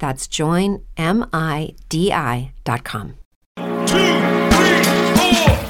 That's joinmidi.com. Two, three, four.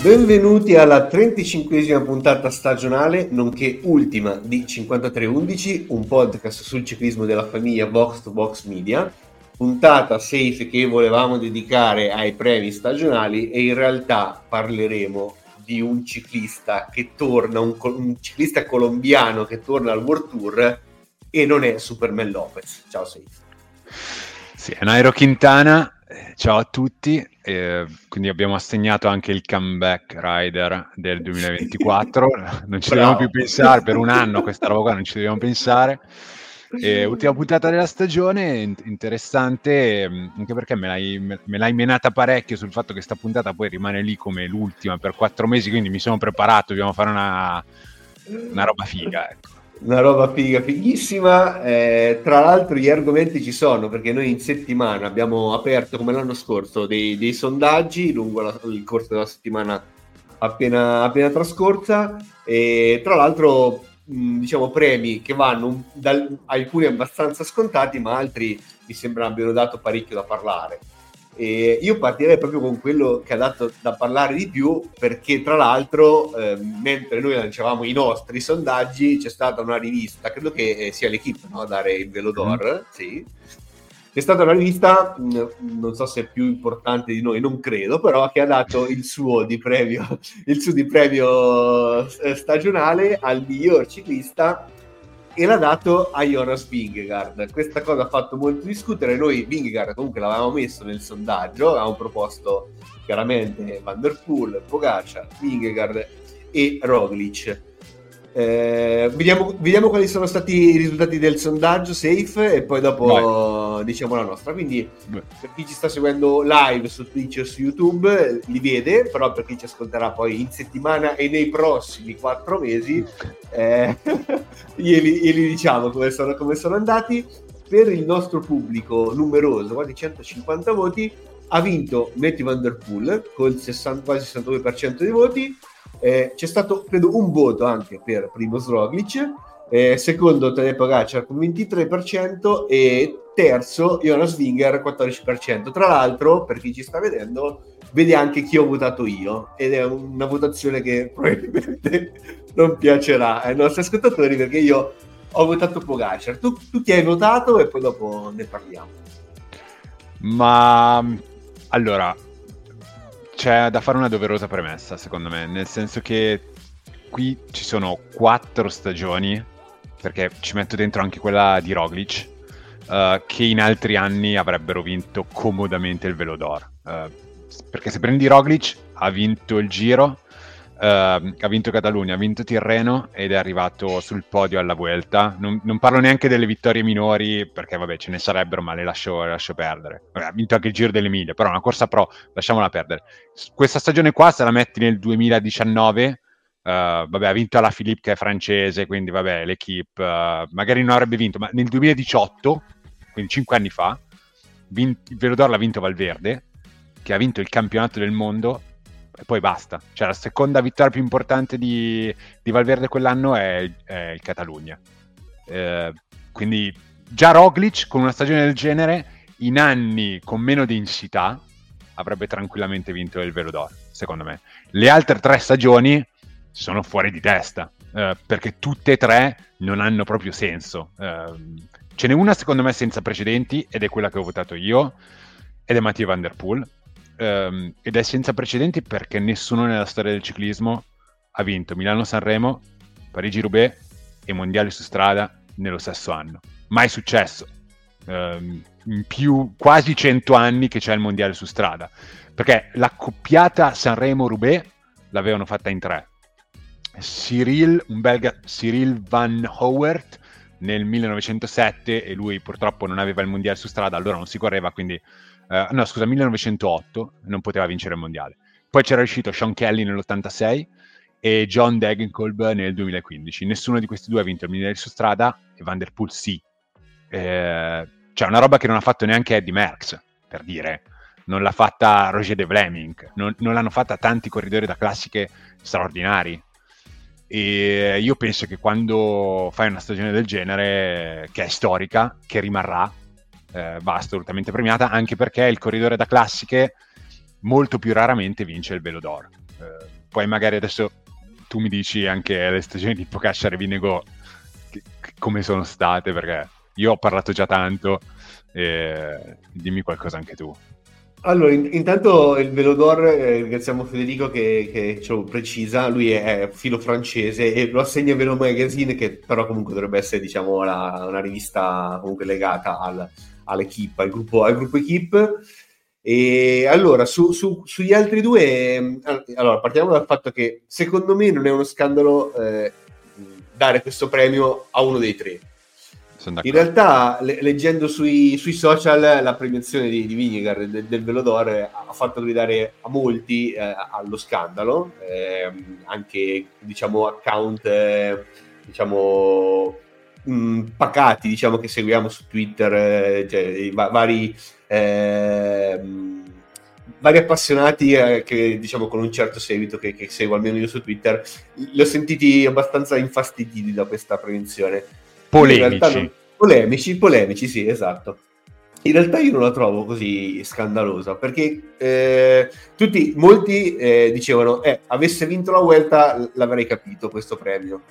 Benvenuti alla 35esima puntata stagionale, nonché ultima di 5311, un podcast sul ciclismo della famiglia Box to Box Media. Puntata safe che volevamo dedicare ai premi stagionali e in realtà parleremo di un ciclista che torna, un, un ciclista colombiano che torna al World Tour e non è Superman Lopez. Ciao Safe. Sì, è Nairo Quintana Ciao a tutti, eh, quindi abbiamo assegnato anche il comeback rider del 2024, non ci dobbiamo più pensare per un anno questa roba qua, non ci dobbiamo pensare. E, ultima puntata della stagione, interessante mm, anche perché me l'hai, me l'hai menata parecchio sul fatto che questa puntata poi rimane lì come l'ultima per quattro mesi, quindi mi sono preparato, dobbiamo fare una, una roba figa. Ecco una roba figa, fighissima. Eh, tra l'altro gli argomenti ci sono perché noi in settimana abbiamo aperto come l'anno scorso dei, dei sondaggi lungo la, il corso della settimana appena, appena trascorsa e tra l'altro mh, diciamo premi che vanno da alcuni abbastanza scontati ma altri mi sembra abbiano dato parecchio da parlare. E io partirei proprio con quello che ha dato da parlare di più, perché tra l'altro, eh, mentre noi lanciavamo i nostri sondaggi, c'è stata una rivista, credo che eh, sia l'equipe no, a dare il Velodor, mm. sì. C'è stata una rivista, mm, non so se è più importante di noi, non credo, però che ha dato il suo di premio, il suo di premio eh, stagionale al miglior ciclista e l'ha dato a Jonas Vingegaard. Questa cosa ha fatto molto discutere. Noi Vingegaard comunque l'avevamo messo nel sondaggio, avevamo proposto chiaramente Van der Poel, Pogacar, Vingegaard e Roglic. Eh, vediamo, vediamo, quali sono stati i risultati del sondaggio safe e poi dopo Vai. diciamo la nostra. Quindi Beh. per chi ci sta seguendo live su Twitch o su YouTube li vede, però per chi ci ascolterà poi in settimana e nei prossimi quattro mesi eh, glieli, glieli, diciamo come sono, come sono andati. Per il nostro pubblico numeroso, quasi 150 voti, ha vinto Matthew Van Der Poel con 60, quasi 62% dei voti eh, c'è stato, credo, un voto anche per Primo Roglic, eh, secondo Tadej Pogacar con 23% e terzo Jonas Winger 14%. Tra l'altro, per chi ci sta vedendo, vede anche chi ho votato io ed è una votazione che probabilmente non piacerà ai nostri ascoltatori perché io ho votato Pogacar. Tu, tu chi hai votato e poi dopo ne parliamo. Ma allora, c'è da fare una doverosa premessa, secondo me, nel senso che qui ci sono quattro stagioni, perché ci metto dentro anche quella di Roglic, uh, che in altri anni avrebbero vinto comodamente il Velodor. Uh, perché se prendi Roglic, ha vinto il Giro, Uh, ha vinto Catalunya, ha vinto Tirreno ed è arrivato sul podio alla Vuelta. Non, non, parlo neanche delle vittorie minori perché vabbè ce ne sarebbero, ma le lascio, le lascio perdere. Vabbè, ha vinto anche il Giro dell'Emilia, però una corsa pro, lasciamola perdere. Questa stagione qua, se la metti nel 2019, uh, vabbè, ha vinto la Philippe che è francese, quindi vabbè, l'equipe uh, magari non avrebbe vinto, ma nel 2018, quindi 5 anni fa, vin- Velodor l'ha vinto Valverde, che ha vinto il campionato del mondo e poi basta. Cioè, la seconda vittoria più importante di, di Valverde quell'anno è, è il Catalogna. Eh, quindi già Roglic con una stagione del genere in anni con meno densità avrebbe tranquillamente vinto il Velo d'Oro, secondo me. Le altre tre stagioni sono fuori di testa, eh, perché tutte e tre non hanno proprio senso. Eh, ce n'è una, secondo me, senza precedenti, ed è quella che ho votato io, ed è Mattia Van Der Poel. Eh, ed è senza precedenti perché nessuno nella storia del ciclismo ha vinto Milano-Sanremo, Parigi-Roubaix e Mondiali su strada nello stesso anno. Mai successo. Um, in più quasi 100 anni che c'è il mondiale su strada. Perché la coppiata Sanremo-Roubaix l'avevano fatta in tre. Cyril, un belga, Cyril Van Howert nel 1907 e lui purtroppo non aveva il mondiale su strada, allora non si correva, quindi... Uh, no, scusa, 1908 non poteva vincere il mondiale. Poi c'era riuscito Sean Kelly nell'86 e John Degenkolb nel 2015. Nessuno di questi due ha vinto il mondiale su strada e Van Der Poel sì. Eh, cioè una roba che non ha fatto neanche Eddie Merckx, per dire. Non l'ha fatta Roger de Vleming, non, non l'hanno fatta tanti corridori da classiche straordinari. E io penso che quando fai una stagione del genere, che è storica, che rimarrà, eh, va assolutamente premiata, anche perché il corridore da classiche molto più raramente vince il velo d'oro. Eh, poi magari adesso tu mi dici anche le stagioni di Pocaccia e Vinego come sono state, perché io ho parlato già tanto, eh, dimmi qualcosa anche tu. Allora, in, intanto il Velodor, eh, ringraziamo Federico che, che, ce lo precisa, lui è filo francese e lo assegna Velo Magazine che però comunque dovrebbe essere diciamo la, una rivista comunque legata al, all'equipe, al gruppo, al gruppo Equipe. E allora, su, su, sugli altri due, allora partiamo dal fatto che secondo me non è uno scandalo eh, dare questo premio a uno dei tre in realtà, le- leggendo sui, sui, social, la premiazione di, di Vinegar del, del Velodore ha fatto gridare a molti eh, allo scandalo, eh, anche diciamo account eh, diciamo mh, mm, pacati diciamo che seguiamo su Twitter, eh, cioè, va- vari ehm, vari appassionati eh, che diciamo con un certo seguito che, che, seguo almeno io su Twitter li ho sentiti abbastanza infastiditi da questa prevenzione polemici. Non... Polemici, polemici, sì, esatto. In realtà io non la trovo così scandalosa perché eh, tutti, molti eh, dicevano, eh, avesse vinto la Vuelta l'avrei capito questo premio.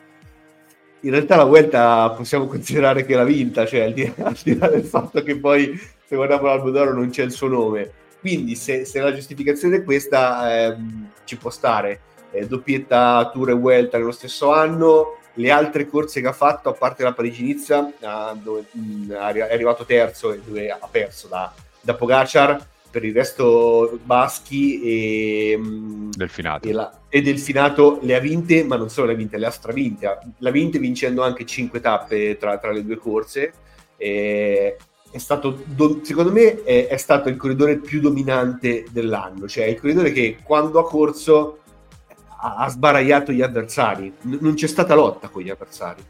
In realtà la Vuelta possiamo considerare che l'ha vinta, cioè al di, al di là del fatto che poi se guardiamo l'albo d'oro non c'è il suo nome. Quindi se, se la giustificazione è questa ehm, ci può stare. Eh, doppietta Tour e Vuelta nello stesso anno, le altre corse che ha fatto, a parte la Parigi-Nizza, dove mh, è arrivato terzo e dove ha perso da, da Pogacar, per il resto Baschi e Delfinato. E, la, e Delfinato le ha vinte, ma non solo le ha vinte, le ha stravinte. Le ha vinte vincendo anche 5 tappe tra, tra le due corse. E è stato, secondo me, è, è, stato il corridore più dominante dell'anno. Cioè, il corridore che quando ha corso ha, sbaragliato gli avversari, N- non c'è stata lotta con gli avversari.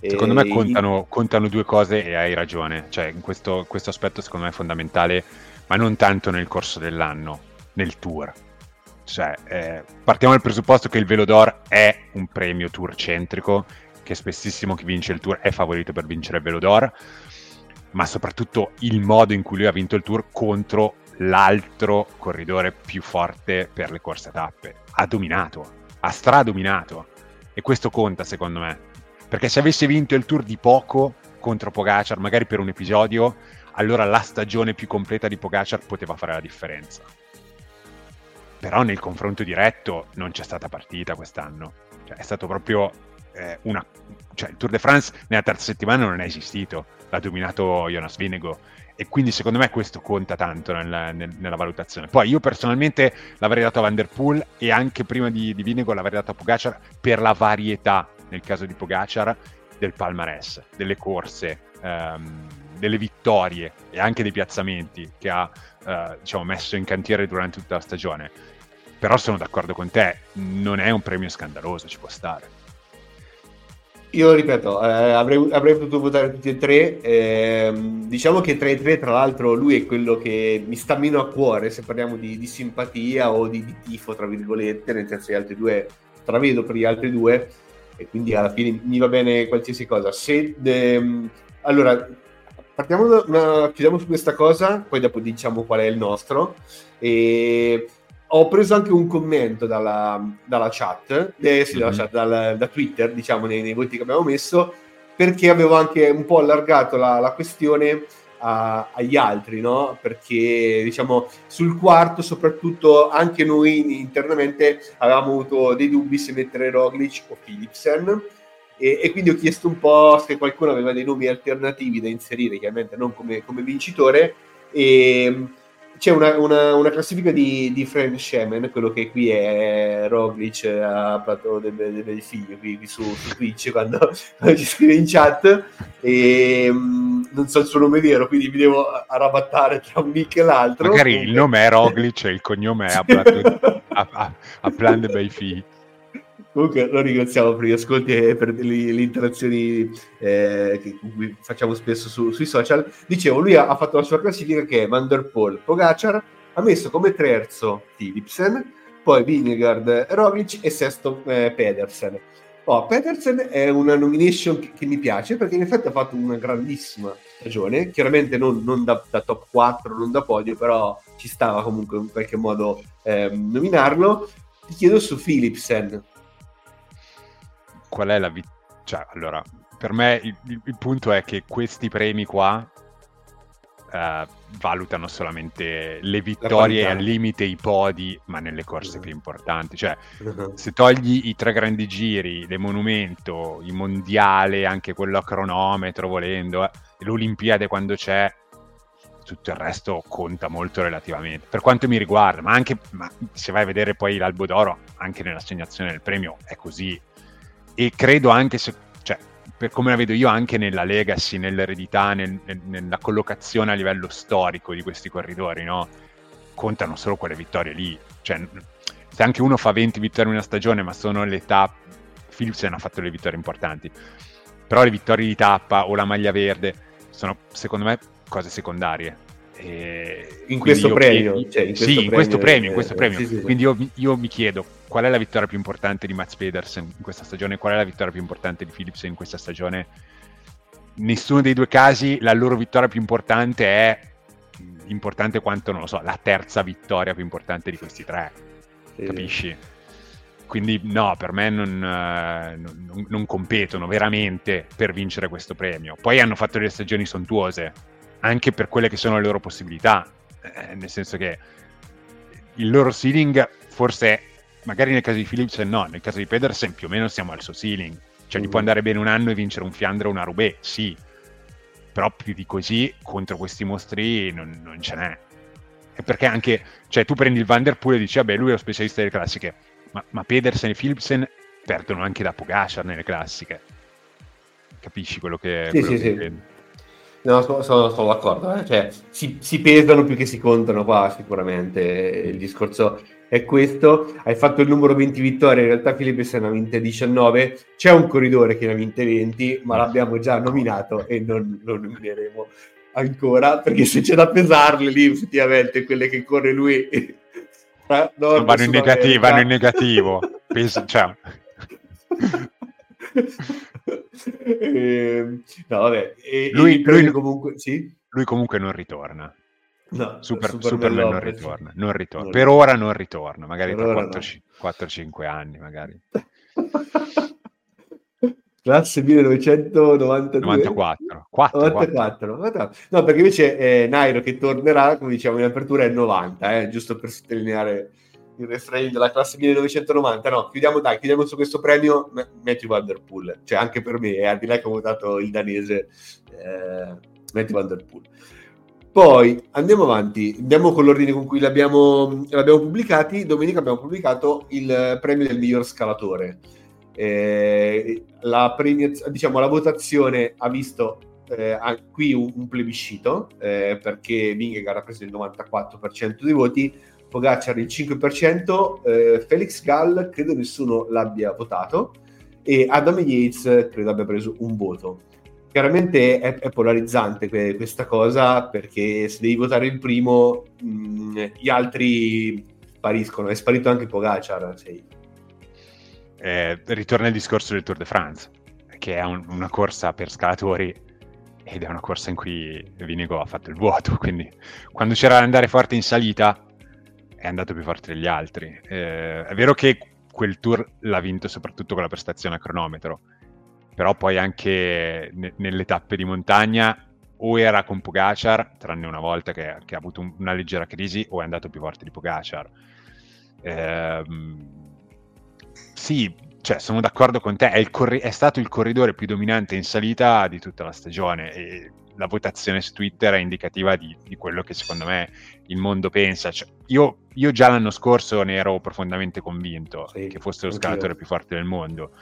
Secondo me contano, contano, due cose e hai ragione, cioè in questo, questo aspetto secondo me è fondamentale, ma non tanto nel corso dell'anno, nel tour. Cioè, eh, partiamo dal presupposto che il Velodor è un premio tour centrico, che spessissimo chi vince il tour è favorito per vincere il Velodor, ma soprattutto il modo in cui lui ha vinto il tour contro l'altro corridore più forte per le corse a tappe. Ha dominato, ha stradominato. E questo conta secondo me. Perché se avesse vinto il tour di poco contro Pogacar, magari per un episodio, allora la stagione più completa di Pogacar poteva fare la differenza. Però nel confronto diretto non c'è stata partita quest'anno. Cioè, è stato proprio eh, una... Cioè, il Tour de France nella terza settimana non è esistito. L'ha dominato Jonas Vinego e quindi secondo me questo conta tanto nel, nel, nella valutazione. Poi io personalmente l'avrei dato a Van Der Poel e anche prima di, di Vinego l'avrei dato a Pogacar per la varietà, nel caso di Pogacar, del palmarès, delle corse, ehm, delle vittorie e anche dei piazzamenti che ha eh, diciamo, messo in cantiere durante tutta la stagione. Però sono d'accordo con te, non è un premio scandaloso, ci può stare. Io ripeto, eh, avrei, avrei, potuto votare tutti e tre. Eh, diciamo che tra i tre, tra l'altro, lui è quello che mi sta meno a cuore se parliamo di, di simpatia o di, di, tifo, tra virgolette, nel senso gli altri due stravedo per gli altri due e quindi alla fine mi va bene qualsiasi cosa. Se, ehm, allora, partiamo da una, chiudiamo su questa cosa, poi dopo diciamo qual è il nostro. E ho preso anche un commento dalla, dalla chat, eh, sì, dalla mhm. chat dal, da Twitter, diciamo, nei, nei voti che abbiamo messo, perché avevo anche un po' allargato la, la questione a, agli altri, no? Perché diciamo sul quarto, soprattutto anche noi internamente avevamo avuto dei dubbi se mettere Roglic o Philipsen. E, e, quindi ho chiesto un po' se qualcuno aveva dei nomi alternativi da inserire, chiaramente non come, come vincitore. E c'è una, una, una, classifica di, di Frank Shemen, quello che qui è Roglic a Plato del, del, del figlio, qui, qui su, su, Twitch quando, quando, ci scrive in chat e um, non so il suo nome vero, quindi mi devo arrabattare tra un nick e l'altro. Magari il nome è Roglic e il cognome è a, Plato, a, a, a Plan de Bei Figli. Comunque lo ringraziamo per gli ascolti e per le, interazioni eh, che facciamo spesso su, sui social. Dicevo, lui ha, ha, fatto la sua classifica che è Van der Poel, Pogacar, ha messo come terzo Philipsen, poi Vingegaard, Roglic e sesto eh, Pedersen. Oh, Pedersen è una nomination che, che, mi piace perché in effetti ha fatto una grandissima stagione, chiaramente non, non da, da, top 4, non da podio, però ci stava comunque in qualche modo eh, nominarlo. Ti chiedo su Philipsen, qual è la vittoria? Cioè, allora, per me il, il, punto è che questi premi qua uh, valutano solamente le vittorie al limite, i podi, ma nelle corse uh-huh. più importanti. Cioè, uh-huh. se togli i tre grandi giri, le monumento, i mondiali, anche quello a cronometro, volendo, eh, l'Olimpiade quando c'è, tutto il resto conta molto relativamente. Per quanto mi riguarda, ma anche ma se vai a vedere poi l'Albo d'Oro, anche nell'assegnazione del premio è così e credo anche se, cioè, per come la vedo io, anche nella legacy, nell'eredità, nel, nel, nella collocazione a livello storico di questi corridori, no? Contano solo quelle vittorie lì. Cioè, se anche uno fa 20 vittorie in una stagione, ma sono l'età, Philipsen ha fatto le vittorie importanti, però le vittorie di tappa o la maglia verde sono, secondo me, cose secondarie. E in questo premio, chiedo, cioè in questo sì, premio, in questo premio, in questo premio. Sì, sì, quindi io, io, mi chiedo qual è la vittoria più importante di Mats Pedersen in questa stagione, qual è la vittoria più importante di Philipsen in questa stagione. Nessuno dei due casi la loro vittoria più importante è importante quanto, non lo so, la terza vittoria più importante di questi tre. Capisci? Quindi no, per me non, uh, non, non competono veramente per vincere questo premio. Poi hanno fatto delle stagioni sontuose, anche per quelle che sono le loro possibilità, eh, nel senso che il loro ceiling forse, magari nel caso di Phillips no, nel caso di Pedersen più o meno siamo al suo ceiling, cioè mm. gli può andare bene un anno e vincere un Fiandre o una Roubaix, sì, però più di così contro questi mostri non, non ce n'è. E perché anche, cioè tu prendi il Vanderpool e dici, vabbè, lui è lo specialista delle classiche, ma, ma Pedersen e Philipsen perdono anche da Pogacar nelle classiche. Capisci quello che, sì, quello sì, che sì. No, sono, sono, sono d'accordo, eh? cioè, si, si, pesano più che si contano qua sicuramente, il discorso è questo, hai fatto il numero 20 vittorie, in realtà Filippo se ne ha vinte 19, c'è un corridore che ne ha vinte 20, ma l'abbiamo già nominato e non lo nomineremo ancora, perché se c'è da pesarle lì effettivamente quelle che corre lui... Eh, vanno, in negativo, vanno in negativo, Penso, cioè. eh, no, vabbè. E, lui, lui, comunque, sì? lui comunque non ritorna. No, Super, Superman, Superman non ritorna, non ritorna. Per ora non ritorna, magari per tra 4-5 anni, magari. Classe 1992 94 4, 94. 4. No, perché invece eh, Nairo che tornerà, come diciamo in apertura, è 90, eh, giusto per sottolineare il refrain della classe 1990. No, chiudiamo, dai, chiudiamo su questo premio Matthew Van Der Poel. Cioè, anche per me, è al di là che ho votato il danese eh, Matthew Van Der Poel. Poi andiamo avanti, andiamo con l'ordine con cui l'abbiamo, l'abbiamo pubblicati. Domenica abbiamo pubblicato il premio del miglior scalatore. Eh, la, premiaz- diciamo, la votazione ha visto eh, qui un, un plebiscito eh, perché Vingegaard ha preso il 94% dei voti, Pogacar il 5%, eh, Felix Gall credo nessuno l'abbia votato e Adam Yates credo abbia preso un voto. Chiaramente è, è polarizzante que- questa cosa perché se devi votare il primo mh, mm, gli altri spariscono, è sparito anche Pogacar. Sì. Eh, ritorna il discorso del Tour de France, che è un, una corsa per scalatori ed è una corsa in cui Vinego ha fatto il vuoto, quindi quando c'era da andare forte in salita è andato più forte degli altri. Eh, è vero che quel tour l'ha vinto soprattutto con la prestazione a cronometro, però poi anche ne- nelle tappe di montagna o era con Pogacar, tranne una volta che, che ha avuto un, una leggera crisi, o è andato più forte di Pogacar. Eh, sì, cioè, sono d'accordo con te, è, corri- è, stato il corridore più dominante in salita di tutta la stagione e la votazione su Twitter è indicativa di, di quello che secondo me il mondo pensa. Cioè, io, io, già l'anno scorso ne ero profondamente convinto sì, che fosse lo scalatore più forte del mondo.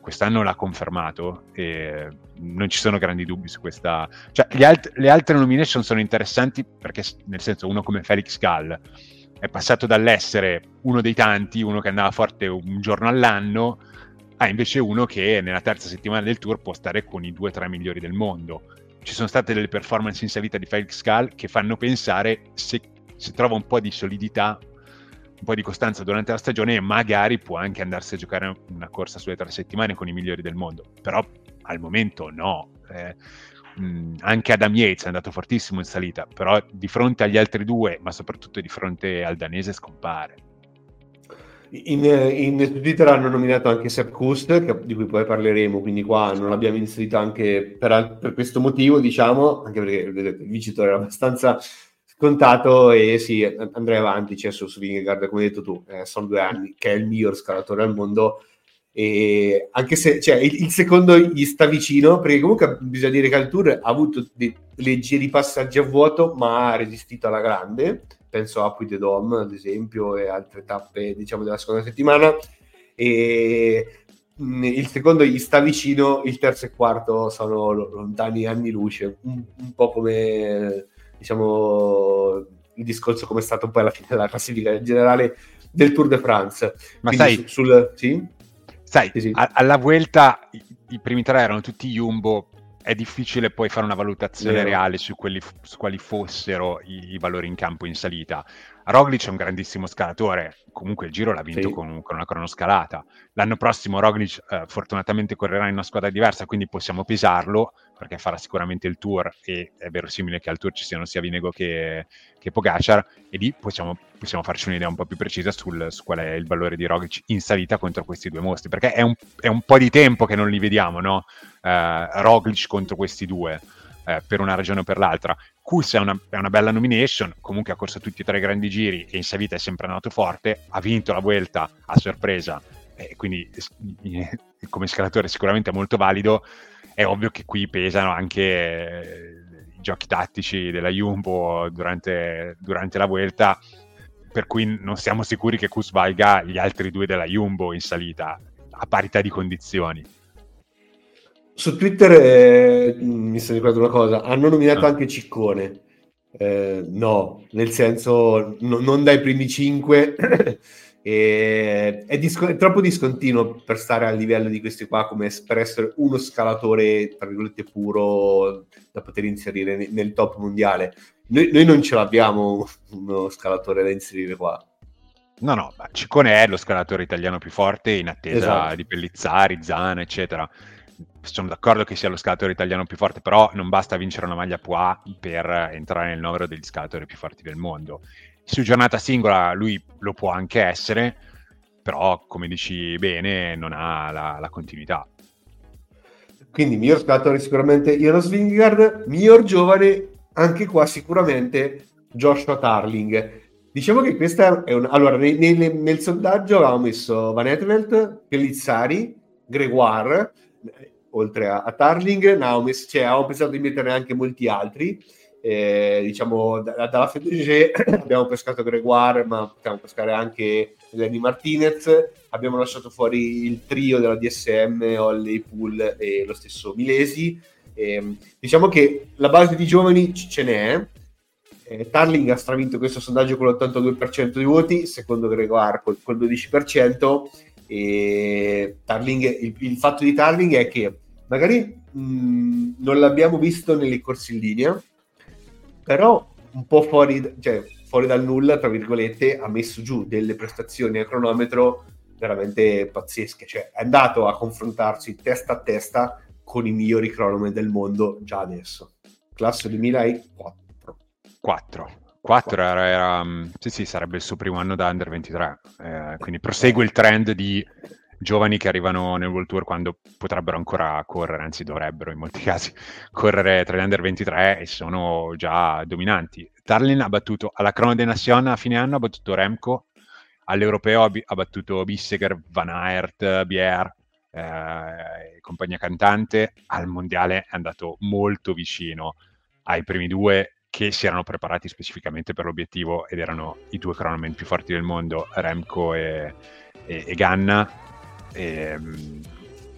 Quest'anno l'ha confermato e non ci sono grandi dubbi su questa. Cioè, alt- le altre nomination sono interessanti perché, nel senso, uno come Felix Gall è passato dall'essere uno dei tanti, uno che andava forte un giorno all'anno, a invece uno che nella terza settimana del tour può stare con i due o tre migliori del mondo ci sono state delle performance in salita di Felix Gall che fanno pensare se, se trova un po' di solidità, un po' di costanza durante la stagione, magari può anche andarsi a giocare una corsa sulle tre settimane con i migliori del mondo. Però al momento no. Eh, mh, anche Adam Yates è andato fortissimo in salita, però di fronte agli altri due, ma soprattutto di fronte al danese, scompare. In, in, Twitter hanno nominato anche Sepp Kust, di cui poi parleremo, quindi qua non l'abbiamo inserito anche per, per questo motivo, diciamo, anche perché vedete, il vincitore era abbastanza scontato e sì, andrei avanti, c'è su Vingegaard, come hai detto tu, eh, sono due anni, che è il miglior scalatore al mondo, e anche se cioè, il, il, secondo gli sta vicino, perché comunque bisogna dire che il Tour ha avuto dei leggeri passaggi a vuoto, ma ha resistito alla grande, penso a Puy de Dom ad esempio e altre tappe diciamo della seconda settimana e il secondo gli sta vicino, il terzo e quarto sono lontani anni luce, un, un po' come diciamo il discorso come è stato poi alla fine della classifica generale del Tour de France. Ma Quindi sai, sul, sì? sai sì, sì. alla Vuelta i, i primi tre erano tutti Jumbo è difficile poi fare una valutazione Vero. reale su, quelli, su, quali fossero i, i, valori in campo in salita. Roglic è un grandissimo scalatore, comunque il giro l'ha vinto sì. con, con, una cronoscalata. L'anno prossimo Roglic eh, fortunatamente correrà in una squadra diversa, quindi possiamo pesarlo perché farà sicuramente il tour e è verosimile che al tour ci siano sia Vinego che, che Pogacar e lì possiamo, possiamo, farci un'idea un po' più precisa sul, su qual è il valore di Roglic in salita contro questi due mostri, perché è un, è un po' di tempo che non li vediamo, no? Uh, Roglic contro questi due. Uh, per una ragione o per l'altra. Kuss è una, è una, bella nomination, comunque ha corso tutti e tre i grandi giri e in salita è sempre andato forte, ha vinto la Vuelta a sorpresa, e quindi come scalatore sicuramente è molto valido è ovvio che qui pesano anche eh, giochi tattici della Jumbo durante, durante la Vuelta, per cui non siamo sicuri che Kus valga gli altri due della Jumbo in salita a parità di condizioni. Su Twitter eh, mi sto ricordando una cosa, hanno nominato ah. anche Ciccone. Eh, no, nel senso no, non dai primi cinque E è, disco- è, troppo discontinuo per stare al livello di questi qua come per essere uno scalatore tra virgolette puro da poter inserire ne- nel top mondiale. Noi, noi, non ce l'abbiamo uno scalatore da inserire qua. No no ma Ciccone è lo scalatore italiano più forte in attesa esatto. di Pellizzari, Zana eccetera. Sono d'accordo che sia lo scalatore italiano più forte, però non basta vincere una maglia PUA per entrare nel novero degli scalatori più forti del mondo su giornata singola lui lo può anche essere, però come dici bene non ha la, la continuità. Quindi miglior scalatore sicuramente Jonas Vingegaard, miglior giovane anche qua sicuramente Joshua Tarling. Diciamo che questa è un... Allora, nel, nel, nel sondaggio avevamo messo Van Etvelt, Pellizzari, Gregoire, oltre a, a Tarling, no, cioè, avevamo pensato di metterne anche molti altri eh, diciamo da, dalla FDG abbiamo pescato Gregoire ma possiamo pescare anche Lenny Martinez. Abbiamo lasciato fuori il trio della DSM Olli, Pool e lo stesso Milesi. Eh, diciamo che la base di giovani ce n'è eh, Tarling ha stravinto questo sondaggio con l'82% dei voti secondo Gregoire col, col 12% e Tarling, il, il, fatto di Tarling è che magari mh, non l'abbiamo visto nelle corse in linea però un po' fuori, cioè, fuori dal nulla, tra virgolette, ha messo giù delle prestazioni a cronometro veramente pazzesche. Cioè, è andato a confrontarsi testa a testa con i migliori cronometri del mondo già adesso. Classe 2004. 4. 4 era, era, mm, sì, sì, sarebbe il suo primo anno da under 23, eh, quindi prosegue il trend di giovani che arrivano nel World Tour quando potrebbero ancora correre, anzi dovrebbero in molti casi correre tra gli under 23 e sono già dominanti. Tarlin ha battuto alla Crono de Nation a fine anno, ha battuto Remco, all'Europeo ha battuto Bisseger, Van Aert, Bier, eh, compagnia cantante, al Mondiale è andato molto vicino ai primi due che si erano preparati specificamente per l'obiettivo ed erano i due cronomen più forti del mondo, Remco e, e, e Ganna. E, ehm,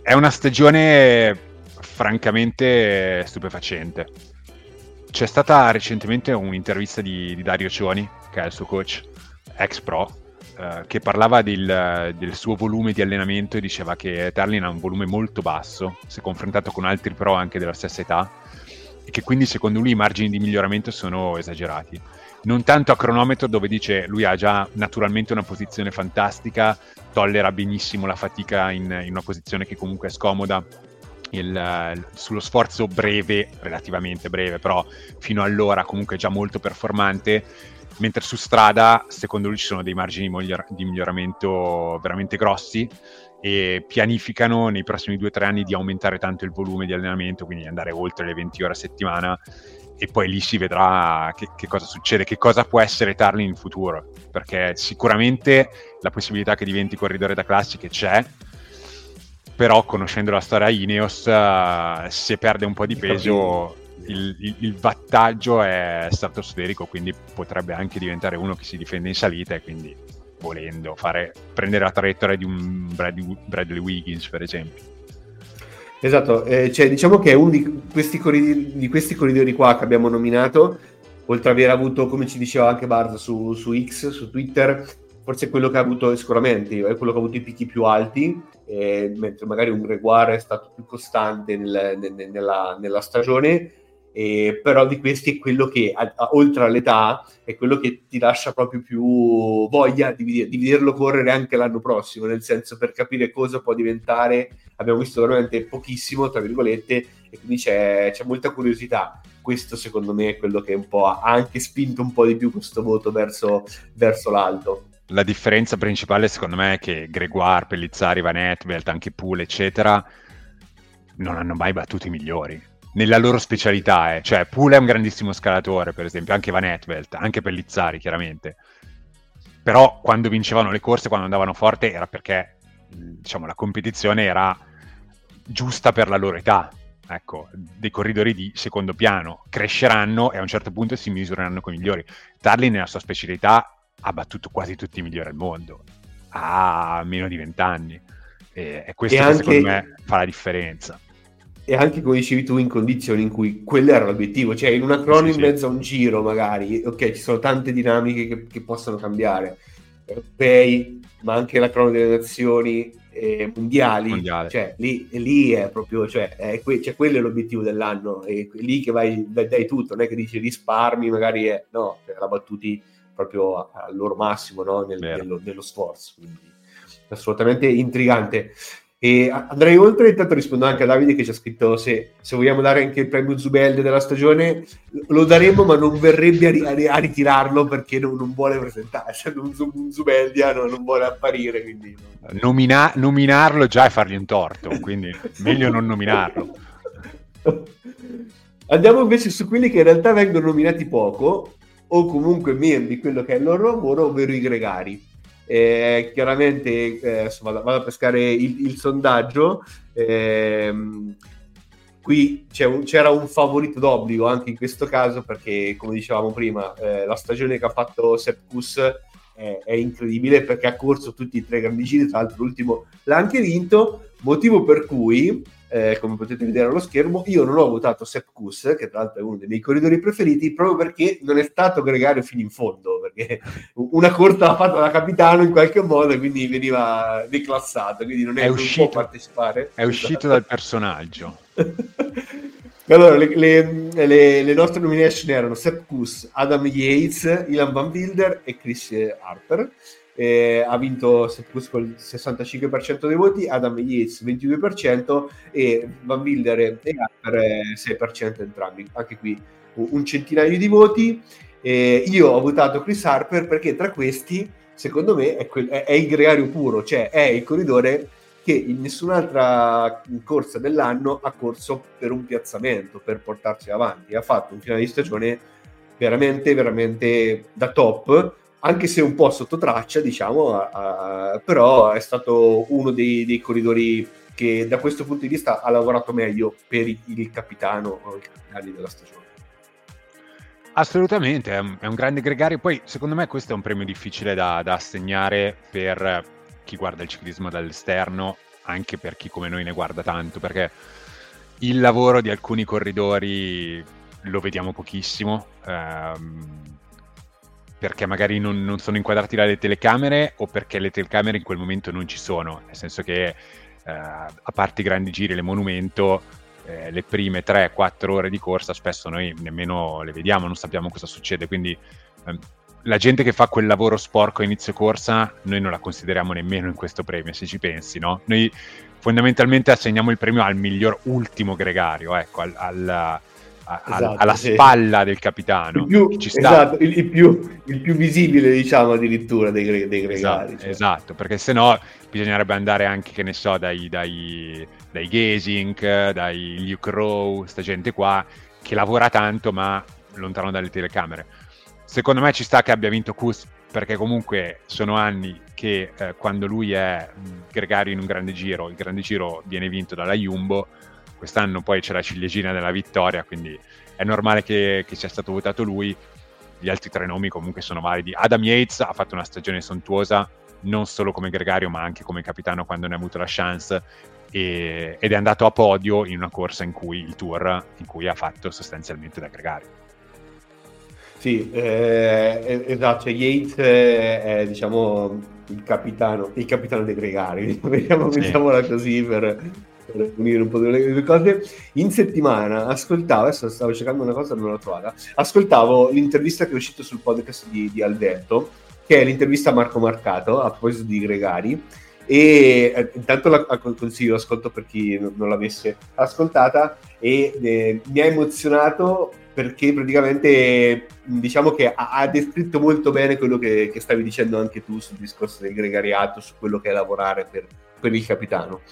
è una stagione francamente stupefacente. C'è stata recentemente un'intervista di, di Dario Cioni, che è il suo coach, ex pro, eh, che parlava del, del, suo volume di allenamento e diceva che Terlin ha un volume molto basso, se confrontato con altri pro anche della stessa età, e che quindi secondo lui i margini di miglioramento sono esagerati. Non tanto a cronometro dove dice lui ha già naturalmente una posizione fantastica, tollera benissimo la fatica in, in una posizione che comunque è scomoda, il, sullo sforzo breve, relativamente breve, però fino allora comunque già molto performante, mentre su strada secondo lui ci sono dei margini di miglioramento veramente grossi e pianificano nei prossimi due o tre anni di aumentare tanto il volume di allenamento, quindi andare oltre le 20 ore a settimana e poi lì si vedrà che, che cosa succede, che cosa può essere Tarlin in futuro, perché sicuramente la possibilità che diventi corridore da classiche c'è, però conoscendo la storia Ineos, uh, se perde un po' di peso il, il, il vantaggio è stratosferico, quindi potrebbe anche diventare uno che si difende in salita e quindi volendo, fare, prendere la traiettoria di un Bradley, Bradley Wiggins, per esempio. Esatto, eh, cioè, diciamo che è uno di questi, corridori, di questi corridori qua che abbiamo nominato, oltre ad aver avuto, come ci diceva anche Barza su, su, X, su Twitter, forse è quello che ha avuto sicuramente, è quello che ha avuto i picchi più alti, eh, mentre magari un Gregoire è stato più costante nel, nel, nella, nella stagione eh, però di questi è quello che, a, a, oltre all'età, è quello che ti lascia proprio più voglia di, di, vederlo correre anche l'anno prossimo, nel senso per capire cosa può diventare, abbiamo visto veramente pochissimo, tra virgolette, e quindi c'è, c'è molta curiosità. Questo secondo me è quello che un po' ha anche spinto un po' di più questo voto verso, verso l'alto. La differenza principale secondo me è che Gregoire, Pellizzari, Van Etvelt, anche Poole, eccetera, non hanno mai battuto i migliori nella loro specialità. Eh. Cioè, Pula è un grandissimo scalatore, per esempio, anche Van Etvelt, anche Pellizzari, chiaramente. Però quando vincevano le corse, quando andavano forte, era perché diciamo, la competizione era giusta per la loro età. Ecco, dei corridori di secondo piano cresceranno e a un certo punto si misureranno con i migliori. Tarly nella sua specialità ha battuto quasi tutti i migliori al mondo, ha meno di vent'anni. E, e questo e anche... secondo me fa la differenza e anche come dicevi tu in condizioni in cui quello era l'obiettivo, cioè in una crono sì, in sì. mezzo a un giro magari, ok ci sono tante dinamiche che, che possono cambiare, europei, ma anche la crono delle nazioni eh, mondiali, Mondiale. cioè lì, lì, è proprio, cioè, è que- cioè, quello è l'obiettivo dell'anno, è lì che vai, dai, dai, tutto, non è che dici risparmi, magari è, no, cioè, la battuti proprio al loro massimo no? Nel, nello, nello sforzo, quindi assolutamente intrigante. E andrei oltre, intanto rispondo anche a Davide che ci ha scritto se, se vogliamo dare anche il premio Zubelde della stagione, lo daremo ma non verrebbe a, ri- a ritirarlo perché non, non vuole presentarsi, un, un Zubeldia non, non, vuole apparire. Quindi Nomina- nominarlo già è fargli un torto, quindi meglio non nominarlo. Andiamo invece su quelli che in realtà vengono nominati poco o comunque meno di quello che è il loro lavoro, ovvero i gregari. Eh, chiaramente eh, insomma, vado a pescare il, il sondaggio. Eh, qui un, c'era un favorito d'obbligo anche in questo caso perché, come dicevamo prima, eh, la stagione che ha fatto Sepkus è, è, incredibile perché ha corso tutti e tre grandi giri, tra l'altro l'ultimo l'ha anche vinto, motivo per cui eh, come potete vedere allo schermo, io non ho votato Sepp Kuss, che tra l'altro è uno dei miei corridori preferiti, proprio perché non è stato gregario fino in fondo, perché una corta l'ha fatta da capitano in qualche modo e quindi veniva declassato, quindi non, è, è uscito, partecipare. È uscito dal personaggio. allora, le, le, le, le, nostre nomination erano Sepp Kuss, Adam Yates, Ilan Van Wilder e Chris Harper. Eh, ha vinto con il 65% dei voti, Adam Yates 22% e Van Wilder e Harper 6% entrambi, anche qui un centinaio di voti. Eh, io ho votato Chris Harper perché tra questi, secondo me, è, quel, è, è il gregario puro, cioè è il corridore che in nessun'altra corsa dell'anno ha corso per un piazzamento, per portarsi avanti. Ha fatto un finale di stagione veramente, veramente da top, anche se un po' sotto traccia, diciamo, uh, però è stato uno dei, dei, corridori che da questo punto di vista ha lavorato meglio per il, capitano o della stagione. Assolutamente, è un, è un, grande gregario. Poi, secondo me, questo è un premio difficile da, da assegnare per chi guarda il ciclismo dall'esterno, anche per chi come noi ne guarda tanto, perché il lavoro di alcuni corridori lo vediamo pochissimo. Ehm, perché magari non, non, sono inquadrati dalle telecamere o perché le telecamere in quel momento non ci sono, nel senso che eh, a parte i grandi giri, le monumento, eh, le prime 3-4 ore di corsa spesso noi nemmeno le vediamo, non sappiamo cosa succede, quindi eh, la gente che fa quel lavoro sporco a inizio corsa noi non la consideriamo nemmeno in questo premio, se ci pensi, no? Noi fondamentalmente assegniamo il premio al miglior ultimo gregario, ecco, al, al a, esatto, alla sì. spalla del capitano. Il più, esatto, il, il, più, il, più, visibile, diciamo, addirittura dei, dei gregari. Esatto, cioè. esatto, perché se no bisognerebbe andare anche, che ne so, dai, dai, dai Gazing, dai Luke Rowe, sta gente qua, che lavora tanto ma lontano dalle telecamere. Secondo me ci sta che abbia vinto Kus perché comunque sono anni che eh, quando lui è gregario in un grande giro, il grande giro viene vinto dalla Jumbo, quest'anno poi c'è la ciliegina della vittoria, quindi è normale che, che, sia stato votato lui. Gli altri tre nomi comunque sono validi. Adam Yates ha fatto una stagione sontuosa, non solo come gregario, ma anche come capitano quando ne ha avuto la chance. E, ed è andato a podio in una corsa in cui il tour in cui ha fatto sostanzialmente da gregario. Sì, eh, esatto, cioè Yates è, è diciamo il capitano, il capitano dei gregari, vediamo, sì. mettiamola così per, per unire un po' delle cose. In settimana ascoltavo, adesso stavo cercando una cosa e non l'ho trovata, ascoltavo l'intervista che è uscita sul podcast di, di Alberto, che è l'intervista a Marco Marcato, a proposito di Gregari, e eh, intanto la, consiglio l'ascolto per chi non, non l'avesse ascoltata. E eh, mi ha emozionato perché praticamente diciamo che ha, ha descritto molto bene quello che, che, stavi dicendo anche tu sul discorso del gregariato, su quello che è lavorare per, per il capitano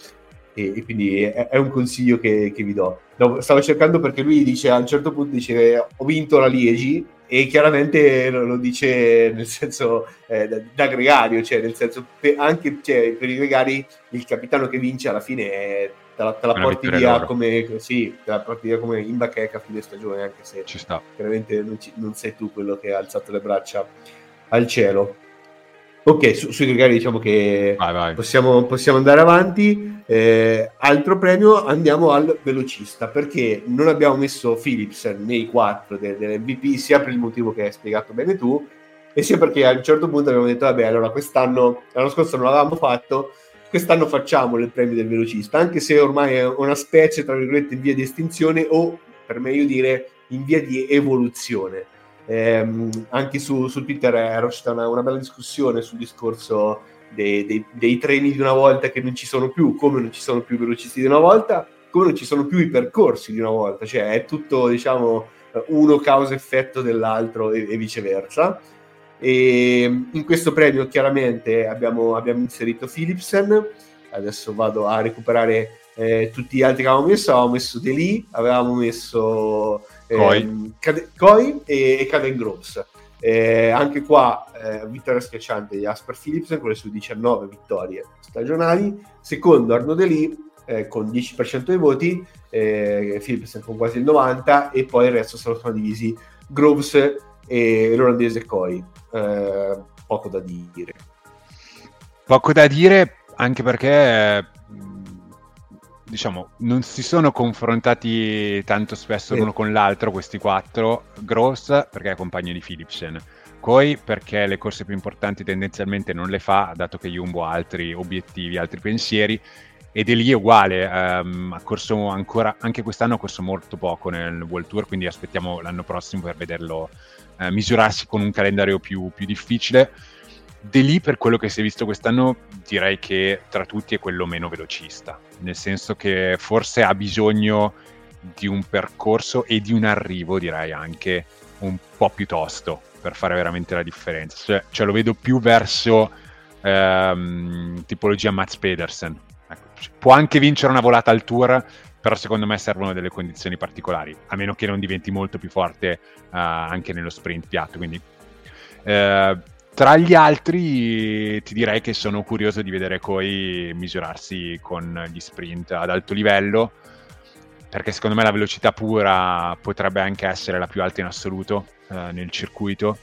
e, e quindi è, è, un consiglio che, che vi do. No, stavo cercando perché lui dice a un certo punto dice ho vinto la Liegi e chiaramente lo, lo dice nel senso eh, da, da, gregario, cioè nel senso per, anche cioè, per i gregari il capitano che vince alla fine è te la, te la porti via come, sì, te la porti via come in bacheca a fine stagione anche se Ci sta. chiaramente non, ci, non sei tu quello che ha alzato le braccia al cielo Ok, su, sui gregari diciamo che vai, vai. Possiamo, possiamo, andare avanti. Eh, altro premio, andiamo al velocista, perché non abbiamo messo Philips nei quattro dell'MVP, sia per il motivo che hai spiegato bene tu, e sia perché a un certo punto abbiamo detto, vabbè, allora quest'anno, l'anno scorso non l'avevamo fatto, quest'anno facciamo il premio del velocista, anche se ormai è una specie, tra virgolette, in via di estinzione o, per meglio dire, in via di evoluzione eh, anche su, su, Twitter era uscita una, una, bella discussione sul discorso dei, dei, dei, treni di una volta che non ci sono più, come non ci sono più i velocisti di una volta, come non ci sono più i percorsi di una volta, cioè è tutto diciamo uno causa-effetto dell'altro e, e viceversa. E in questo premio chiaramente abbiamo, abbiamo inserito Philipsen, adesso vado a recuperare eh, tutti gli altri che avevamo messo, avevamo messo Deli, avevamo messo Koi, eh, Koi e, e Caden Groves. Eh, anche qua eh, vittoria schiacciante di Asper Philipsen con le sue 19 vittorie stagionali. Secondo Arno Deli eh, con 10% dei voti, eh, Philipsen con quasi il 90% e poi il resto sono divisi Groves e l'olandese. Eh, poco da dire. Poco da dire anche perché diciamo, non si sono confrontati tanto spesso l'uno con l'altro questi quattro. Gross perché è compagno di Philipsen, Koi perché le corse più importanti tendenzialmente non le fa, dato che Jumbo ha altri obiettivi, altri pensieri. Ed è lì uguale, um, ha corso ancora, anche quest'anno ha corso molto poco nel World Tour, quindi aspettiamo l'anno prossimo per vederlo uh, misurarsi con un calendario più, più difficile di lì per quello che si è visto quest'anno direi che tra tutti è quello meno velocista, nel senso che forse ha bisogno di un percorso e di un arrivo direi anche un po' più tosto per fare veramente la differenza, cioè, cioè lo vedo più verso ehm, tipologia Mats Pedersen, ecco, può anche vincere una volata al tour però secondo me servono delle condizioni particolari, a meno che non diventi molto più forte uh, anche nello sprint piatto. Quindi uh, tra gli altri ti direi che sono curioso di vedere Koi misurarsi con gli sprint ad alto livello, perché secondo me la velocità pura potrebbe anche essere la più alta in assoluto uh, nel circuito,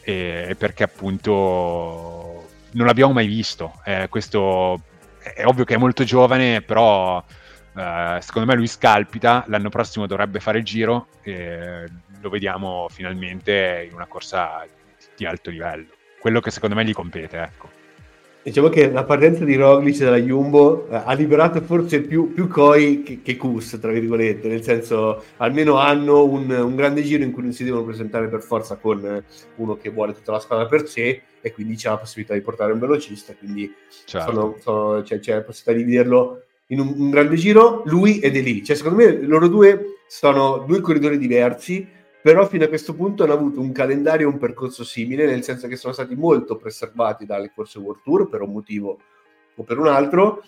e, perché appunto non l'abbiamo mai visto. Eh, questo è ovvio che è molto giovane, però Uh, secondo me lui scalpita, l'anno prossimo dovrebbe fare il giro e lo vediamo finalmente in una corsa di alto livello. Quello che secondo me gli compete, ecco. Diciamo che la partenza di Roglic dalla Jumbo eh, ha liberato forse più, più Koi che, che Kus, tra virgolette, nel senso almeno hanno un, un, grande giro in cui non si devono presentare per forza con uno che vuole tutta la squadra per sé e quindi c'è la possibilità di portare un velocista, quindi certo. sono, sono, c'è, c'è la possibilità di vederlo in un, un grande giro, lui ed Elì. Cioè, secondo me loro due sono due corridori diversi, però fino a questo punto hanno avuto un calendario e un percorso simile, nel senso che sono stati molto preservati dalle corse World Tour per un motivo o per un altro,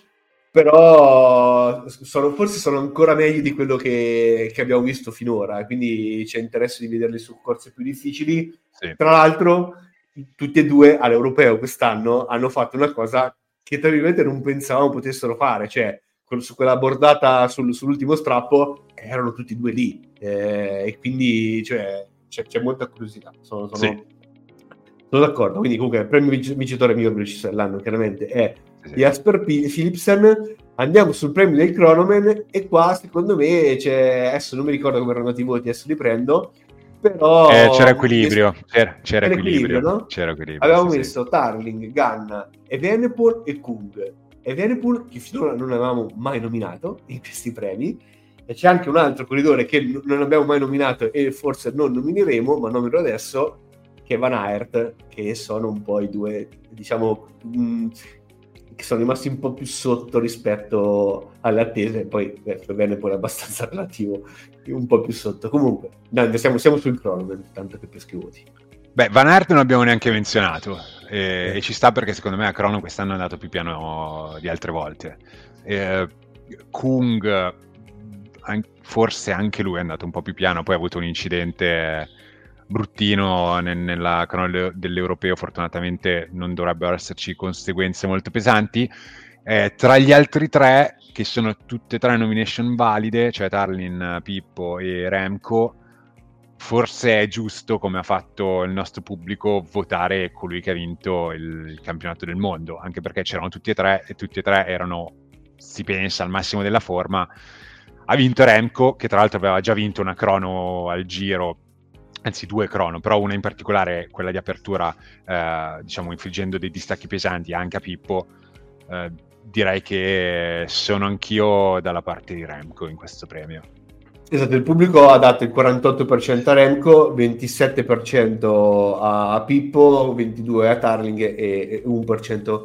però sono, forse sono ancora meglio di quello che, che, abbiamo visto finora, quindi c'è interesse di vederli su corse più difficili. Sì. Tra l'altro, tutti e due all'europeo quest'anno hanno fatto una cosa che tra virgolette non pensavamo potessero fare, cioè su quella bordata sul, sull'ultimo strappo erano tutti e due lì eh, e quindi cioè, c'è, c'è, molta curiosità sono, sono, sì. sono, d'accordo quindi comunque il premio vincitore miglior velocista dell'anno chiaramente è sì. Jasper P- Philipsen andiamo sul premio del Chronoman e qua secondo me c'è adesso non mi ricordo come erano andati i voti adesso li prendo però eh, c'era equilibrio c'era, c'era, c'era equilibrio, no? c'era equilibrio avevamo sì, messo Tarling, Ganna e Venepol e Kung e Venepool che finora non avevamo mai nominato in questi premi e c'è anche un altro corridore che non abbiamo mai nominato e forse non nomineremo ma nomino adesso che è Van Aert che sono un po' i due diciamo mh, mm, che sono rimasti un po' più sotto rispetto alle attese poi eh, per Venepool è abbastanza relativo un po' più sotto. Comunque dai, siamo, siamo sul crono tanto che peschi voti. Beh, Van Aert non abbiamo neanche menzionato e, e, ci sta perché secondo me a Crono quest'anno è andato più piano di altre volte. E, Kung, an- forse anche lui è andato un po' più piano, poi ha avuto un incidente bruttino nel, nella crono dell'europeo, fortunatamente non dovrebbero esserci conseguenze molto pesanti. Eh, tra gli altri tre, che sono tutte e tre nomination valide, cioè Tarlin, Pippo e Remco, forse è giusto, come ha fatto il nostro pubblico, votare colui che ha vinto il, il, campionato del mondo, anche perché c'erano tutti e tre e tutti e tre erano, si pensa, al massimo della forma. Ha vinto Remco, che tra l'altro aveva già vinto una crono al giro, anzi due crono, però una in particolare, quella di apertura, eh, diciamo, infliggendo dei distacchi pesanti anche a Pippo. Eh, direi che sono anch'io dalla parte di Remco in questo premio. Esatto, il pubblico ha dato il 48% a Remco, 27% a Pippo, 22% a Tarling e 1%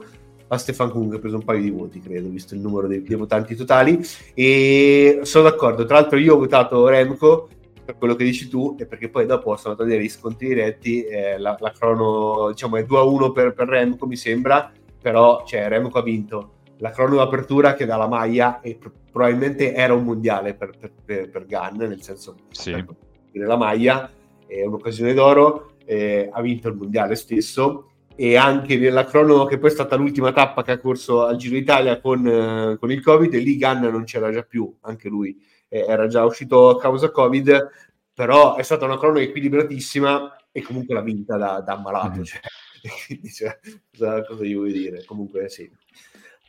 a Stefan Kung, che ha preso un paio di voti, credo, visto il numero dei, dei votanti totali. E sono d'accordo, tra l'altro io ho votato Remco per quello che dici tu e perché poi dopo sono andato a vedere i sconti diretti, eh, la, la, crono diciamo è 2-1 per, per Remco mi sembra, però cioè, Remco ha vinto la crono d'apertura che dà la maglia e pr- probabilmente era un mondiale per, per, per, per Gunn, nel senso sì. per la maglia, è un'occasione d'oro, eh, ha vinto il mondiale stesso e anche nella crono che poi è stata l'ultima tappa che ha corso al Giro d'Italia con, eh, con il Covid, lì Gunn non c'era già più, anche lui eh, era già uscito a causa Covid, però è stata una crono equilibratissima e comunque l'ha vinta da, da ammalato. Mm-hmm. Cioè, cioè, cosa, cosa io vuoi dire? Comunque sì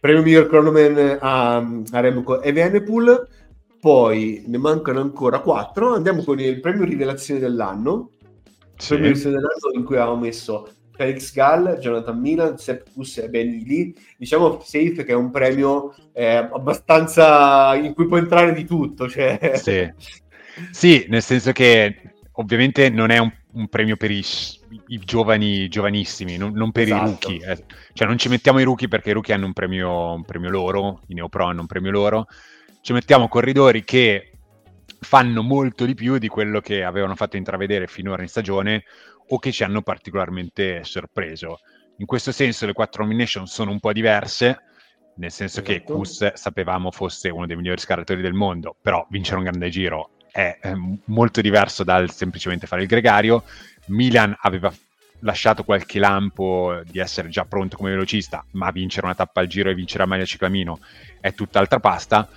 premio miglior cronoman a, a Remco e Venepool poi ne mancano ancora quattro andiamo con il premio rivelazione dell'anno il premio rivelazione dell'anno in cui avevamo messo Felix Gall, Jonathan Milan, Sepp Kuss e Ben Lee diciamo safe che è un premio eh, abbastanza in cui può entrare di tutto cioè... sì. sì, nel senso che ovviamente non è un, un premio per i i giovani, giovanissimi, non, non per Esatto. i rookie. eh. Cioè non ci mettiamo i rookie perché i rookie hanno un premio, un premio loro, i neopro hanno un premio loro, ci mettiamo corridori che fanno molto di più di quello che avevano fatto intravedere finora in stagione o che ci hanno particolarmente sorpreso. In questo senso le quattro nomination sono un po' diverse, nel senso che Esatto. Kus sapevamo fosse uno dei migliori scalatori del mondo, però vincere un grande giro è eh, molto diverso dal semplicemente fare il gregario. Milan aveva lasciato qualche lampo di essere già pronto come velocista, ma vincere una tappa al giro e vincere a maglia ciclamino è tutt'altra pasta.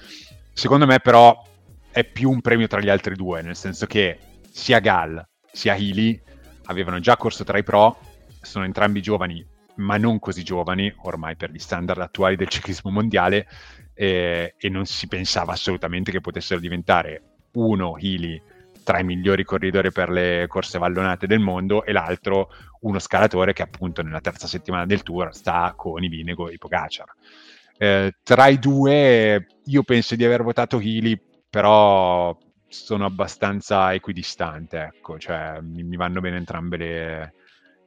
Secondo me però è più un premio tra gli altri due, nel senso che sia Gall sia Healy avevano già corso tra i pro, sono entrambi giovani, ma non così giovani ormai per gli standard attuali del ciclismo mondiale eh, e non si pensava assolutamente che potessero diventare uno Healy tra i migliori corridori per le corse vallonate del mondo e l'altro uno scalatore che appunto nella terza settimana del tour sta con i Vinego e i Pogacar. Eh, tra i due io penso di aver votato Healy, però sono abbastanza equidistante, ecco, cioè mi, mi vanno bene entrambe le,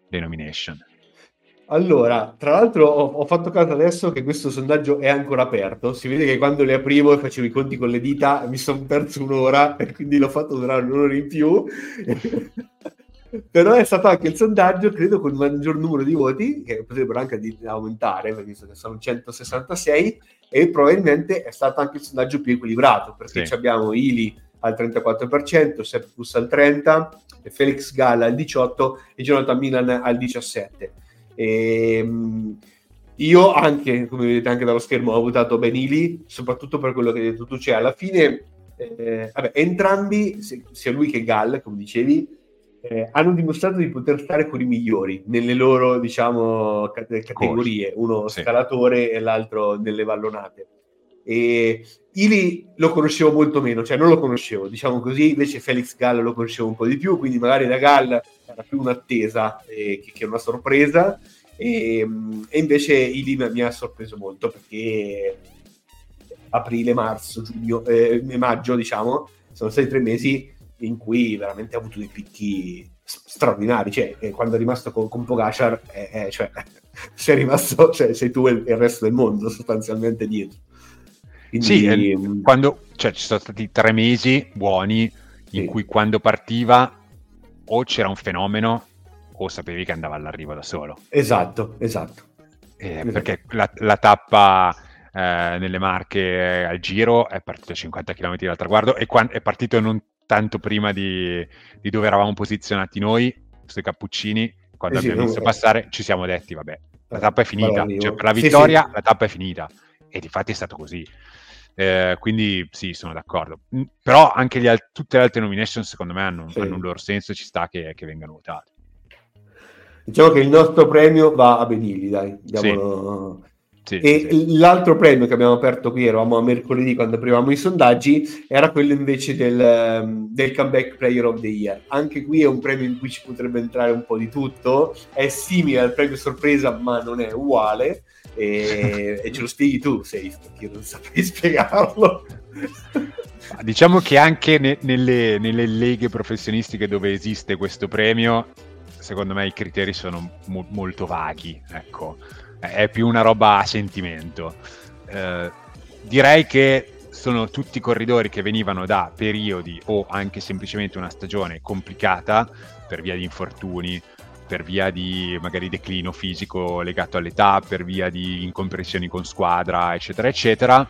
le nomination. Allora, tra l'altro ho, ho fatto caso adesso che questo sondaggio è ancora aperto. Si vede che quando le aprivo e facevo i conti con le dita mi sono perso un'ora e quindi l'ho fatto durare un'ora in più. Però è stato anche il sondaggio, credo, con il maggior numero di voti, che potrebbero anche aumentare, perché visto che sono 166, e probabilmente è stato anche il sondaggio più equilibrato, perché Sì. abbiamo Ili al 34%, Sepp Kuss al 30%, e Felix Galla al 18% e Jonathan Milan al 17%. Ehm, io anche, come vedete anche dallo schermo, ho votato Benili, soprattutto per quello che hai detto tu, cioè alla fine, eh, vabbè, entrambi, sia lui che Gall, come dicevi, eh, hanno dimostrato di poter stare con i migliori nelle loro, diciamo, ca- categorie, uno Sì. scalatore e l'altro nelle vallonate. E Ili lo conoscevo molto meno, cioè non lo conoscevo, diciamo così, invece Felix Gall lo conoscevo un po' di più, quindi magari da Gall era più un'attesa eh, che, una sorpresa, e, e invece Ili mi- ha sorpreso molto perché aprile, marzo, giugno, eh, maggio, diciamo, sono stati tre mesi in cui veramente ha avuto dei picchi straordinari, cioè eh, quando è rimasto con, con Pogacar, eh, eh, cioè, sei rimasto, cioè, sei tu e il resto del mondo sostanzialmente dietro. Quindi, Sì, eh, mm, quando, cioè, ci sono stati tre mesi buoni in Sì. cui quando partiva o c'era un fenomeno o sapevi che andava all'arrivo da solo. esatto, esatto. Eh, Esatto. Perché la, la tappa eh, nelle Marche al giro è partito a 50 km dal traguardo e quan- è partito non tanto prima di, di dove eravamo posizionati noi, sui cappuccini, quando Eh sì, abbiamo visto eh. passare ci siamo detti, vabbè, la tappa è finita, cioè per la Sì, vittoria sì. la tappa è finita e di fatti è stato così. Eh, quindi sì, sono d'accordo. Mm, Però anche gli tutte le altre nomination secondo me hanno, Sì. hanno un loro senso e ci sta che, che vengano votate. Diciamo che il nostro premio va a Benili, dai. diamolo- Sì, E sì. l'altro premio che abbiamo aperto qui, eravamo a mercoledì quando aprivamo i sondaggi, era quello invece del, ehm, del Comeback Player of the Year. Anche qui è un premio in cui ci potrebbe entrare un po' di tutto, è simile al premio sorpresa ma non è uguale e, e ce lo spieghi tu, Safe, perché io non saprei spiegarlo. Diciamo che anche ne- nelle, nelle leghe professionistiche dove esiste questo premio, secondo me i criteri sono mo- molto vaghi, ecco, è è più una roba a sentimento. Eh, direi che sono tutti corridori che venivano da periodi o anche semplicemente una stagione complicata per via di infortuni, per via di magari declino fisico legato all'età, per via di incomprensioni con squadra, eccetera, eccetera.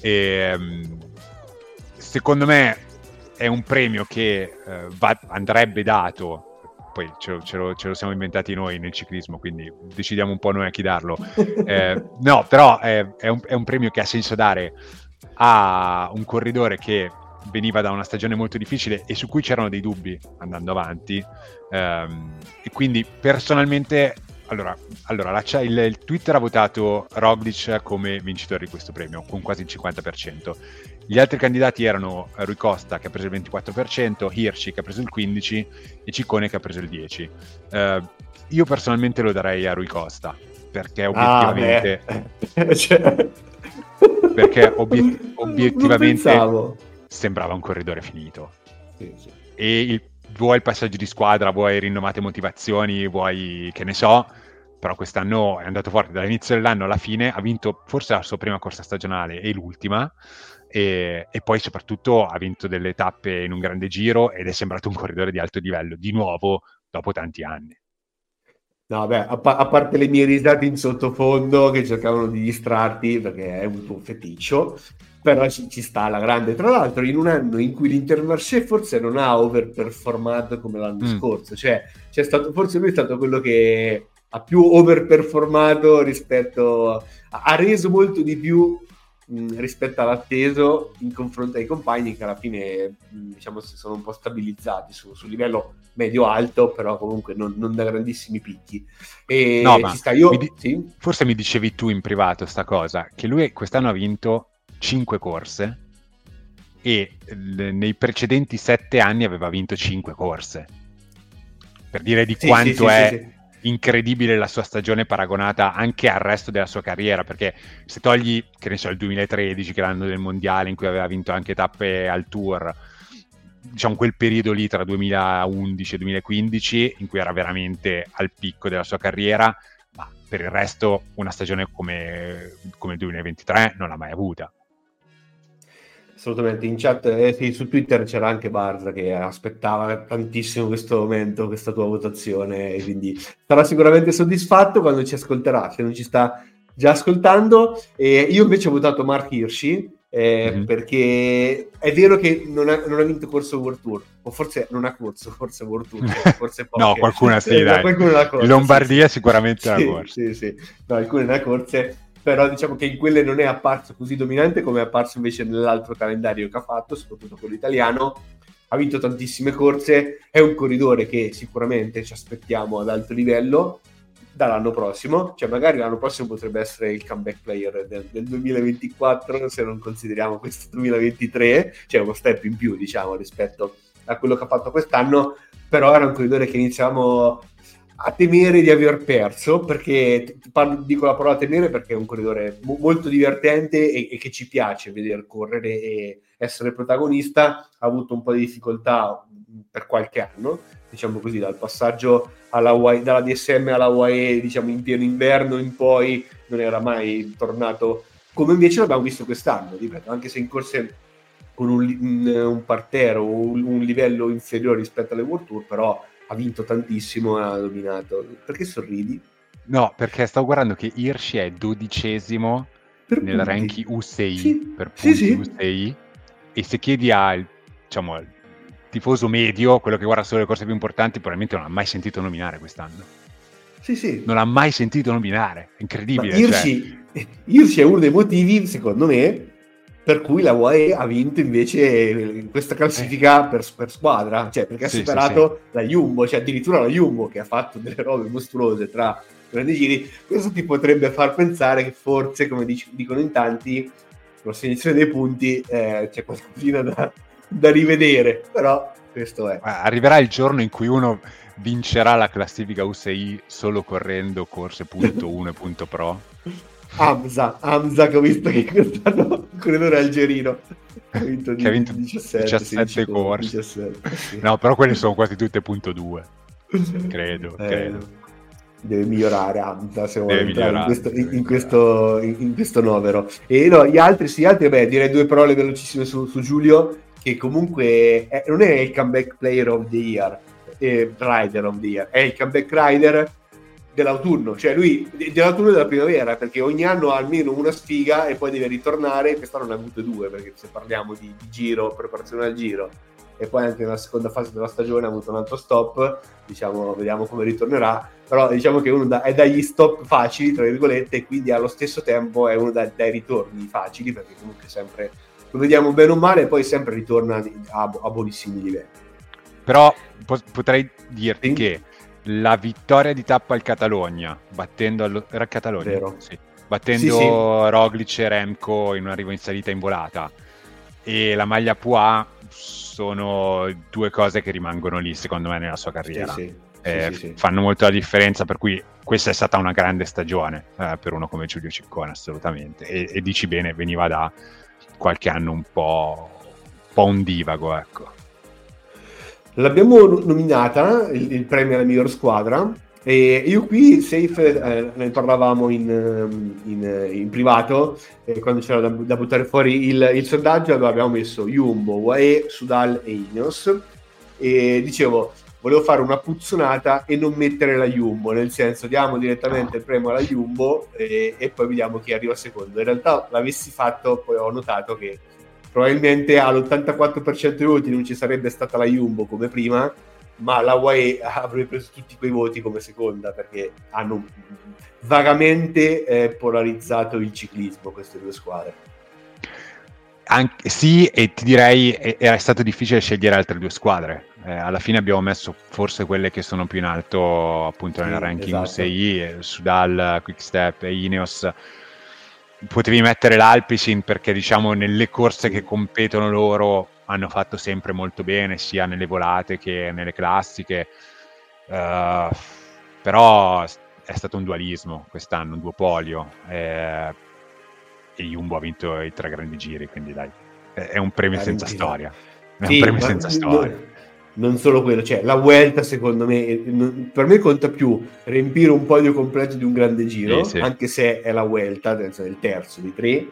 E, mm, secondo me è un premio che eh, va- andrebbe dato, poi ce lo, ce lo- ce lo siamo inventati noi nel ciclismo, quindi decidiamo un po' noi a chi darlo. Eh, no, però è, è un, è un premio che ha senso dare a un corridore che veniva da una stagione molto difficile e su cui c'erano dei dubbi andando avanti. Ehm, e quindi personalmente, allora, allora la- il, il Twitter ha votato Roglic come vincitore di questo premio con quasi il 50%. Gli altri candidati erano Rui Costa che ha preso il 24%, Hirschi che ha preso il 15% e Ciccone che ha preso il 10%. Eh, io personalmente lo darei a Rui Costa perché Ah, obiettivamente. Cioè- perché obiet- obiettivamente. Sembrava un corridore finito. Sì, sì. E il- vuoi il passaggio di squadra, vuoi rinnovate motivazioni, vuoi che ne so, però quest'anno è andato forte dall'inizio dell'anno alla fine, ha vinto forse la sua prima corsa stagionale e l'ultima, e, e, poi soprattutto ha vinto delle tappe in un grande giro ed è sembrato un corridore di alto livello, di nuovo dopo tanti anni. No, beh, a, pa- a, parte le mie risate in sottofondo che cercavano di distrarti perché è un tuo feticcio, però ci, ci, sta la grande. Tra l'altro, in un anno in cui l'Intermarché forse non ha overperformato come l'anno mm. scorso, cioè stato, forse lui è stato quello che ha più overperformato rispetto ha reso molto di più mh, rispetto all'atteso in confronto ai compagni che alla fine mh, diciamo si sono un po' stabilizzati su, su livello medio-alto, però comunque non, non, da grandissimi picchi. E no, ma sta, io, mi di- sì? forse mi dicevi tu in privato sta cosa, che lui quest'anno ha vinto 5 corse e l- nei precedenti 7 anni aveva vinto 5 corse. Per dire di sì, quanto sì, è incredibile la sua stagione paragonata anche al resto della sua carriera, perché se togli, che ne so, il 2013, che è l'anno del mondiale in cui aveva vinto anche tappe al tour, diciamo quel periodo lì tra 2011 e 2015 in cui era veramente al picco della sua carriera, ma per il resto una stagione come, come il 2023 non l'ha mai avuta. Assolutamente, in chat eh, sì, su Twitter c'era anche Barza che aspettava tantissimo questo momento, questa tua votazione, e quindi sarà sicuramente soddisfatto quando ci ascolterà, se non ci sta già ascoltando. E io invece ho votato Mark Hirschi, eh, mm-hmm. perché è vero che non ha, non ha, vinto corso World Tour, o forse non ha corso, forse World Tour, forse poche. no, qualcuna sì, dai. Qualcuna corsa, Lombardia sì, sicuramente sì, la corsa. Sì, sì, no, alcune ne ha corse però diciamo che in quelle non è apparso così dominante come è apparso invece nell'altro calendario che ha fatto, soprattutto quello italiano. Ha vinto tantissime corse, è un corridore che sicuramente ci aspettiamo ad alto livello dall'anno prossimo, cioè magari l'anno prossimo potrebbe essere il comeback player del, del 2024 se non consideriamo questo 2023, cioè uno step in più diciamo rispetto a quello che ha fatto quest'anno, però era un corridore che iniziamo a temere di aver perso, perché parlo, dico la parola temere perché è un corridore mo- molto divertente e, e, che ci piace vedere correre e essere protagonista, ha avuto un po' di difficoltà per qualche anno, diciamo così, dal passaggio alla UAE, dalla DSM alla UAE, diciamo in pieno inverno in poi, non era mai tornato come invece l'abbiamo visto quest'anno, ripeto, anche se in corse con un, un, un parterre o un, un livello inferiore rispetto alle World Tour, però ha vinto tantissimo e ha dominato. Perché sorridi? No, perché stavo guardando che Hirschi è dodicesimo per nel punti. ranking UCI sì. per punti sì, sì. UCI e se chiedi al diciamo, al tifoso medio, quello che guarda solo le corse più importanti, probabilmente non ha mai sentito nominare quest'anno. Sì, sì. Non ha mai sentito nominare, è incredibile. Hirschi, cioè... È uno dei motivi, secondo me, per cui la UAE ha vinto invece in questa classifica eh. per, per squadra, cioè perché ha sì, superato sì, sì. la Jumbo, cioè addirittura la Jumbo che ha fatto delle robe mostruose tra grandi giri, questo ti potrebbe far pensare che forse, come dic- dicono in tanti, con la segnazione dei punti eh, c'è qualcosa da, da rivedere, però questo è. Arriverà il giorno in cui uno vincerà la classifica UCI solo correndo corse.1.pro Hamza, Hamza che ho visto che quest'anno corridore algerino. Ha vinto, che ha vinto 17, 17 corse. 17, sì. no però quelle sono quasi tutte punto 2 credo, eh, credo. deve migliorare Hamza se vuole entrare in questo, in, questo, in, questo, novero. E no, gli altri sì, gli altri beh direi due parole velocissime su, su Giulio che comunque è, non è il comeback player of the year eh, rider of the year è il comeback rider dell'autunno, cioè lui dell'autunno e della primavera, perché ogni anno ha almeno una sfiga e poi deve ritornare, quest'anno ne ha avute due, perché se parliamo di, di giro, preparazione al giro, e poi anche nella seconda fase della stagione ha avuto un altro stop, diciamo, vediamo come ritornerà, però diciamo che uno da, è dagli stop facili, tra virgolette, e quindi allo stesso tempo è uno da, dai ritorni facili, perché comunque sempre lo vediamo bene o male e poi sempre ritorna a, a buonissimi livelli. Però po- potrei dirti sì. che la vittoria di tappa al Catalogna, battendo allo... Catalogna? Sì. Battendo sì, sì. Roglic e Remco in un arrivo in salita in volata e la maglia Pua sono due cose che rimangono lì secondo me nella sua carriera. Eh, fanno molto la differenza, per cui questa è stata una grande stagione eh, per uno come Giulio Ciccone, assolutamente. E, e, dici bene, veniva da qualche anno un po', un, po un divago, ecco. L'abbiamo nominata, il, il premio alla miglior squadra, e io qui, Safe, eh, ne parlavamo in, ehm, in, in privato, eh, quando c'era da, da, buttare fuori il, il sondaggio, abbiamo messo Jumbo, UAE, Sudal e Ineos. E dicevo, volevo fare una puzzonata e non mettere la Jumbo, nel senso diamo direttamente il premio alla Jumbo e, e poi vediamo chi arriva secondo. In realtà l'avessi fatto, poi ho notato che probabilmente all'84% dei voti non ci sarebbe stata la Jumbo come prima, ma la UAE avrebbe preso tutti quei voti come seconda perché hanno vagamente eh, polarizzato il ciclismo queste due squadre. Anche, sì, e ti direi era stato difficile scegliere altre due squadre. Eh, alla fine abbiamo messo forse quelle che sono più in alto appunto nel ranking esatto. UCI, Sudal, Quickstep e Ineos. Potevi mettere l'Alpicin perché diciamo nelle corse che competono loro hanno fatto sempre molto bene, sia nelle volate che nelle classiche. Uh, però è stato un dualismo quest'anno, un duopolio. Eh, e Jumbo ha vinto i tre grandi giri, quindi dai, è un premio senza storia. È un premio senza storia. Non, solo quello, cioè la Vuelta secondo me, per me conta più riempire un podio completo di un grande giro, sì, sì. anche se è la Vuelta, il terzo di tre,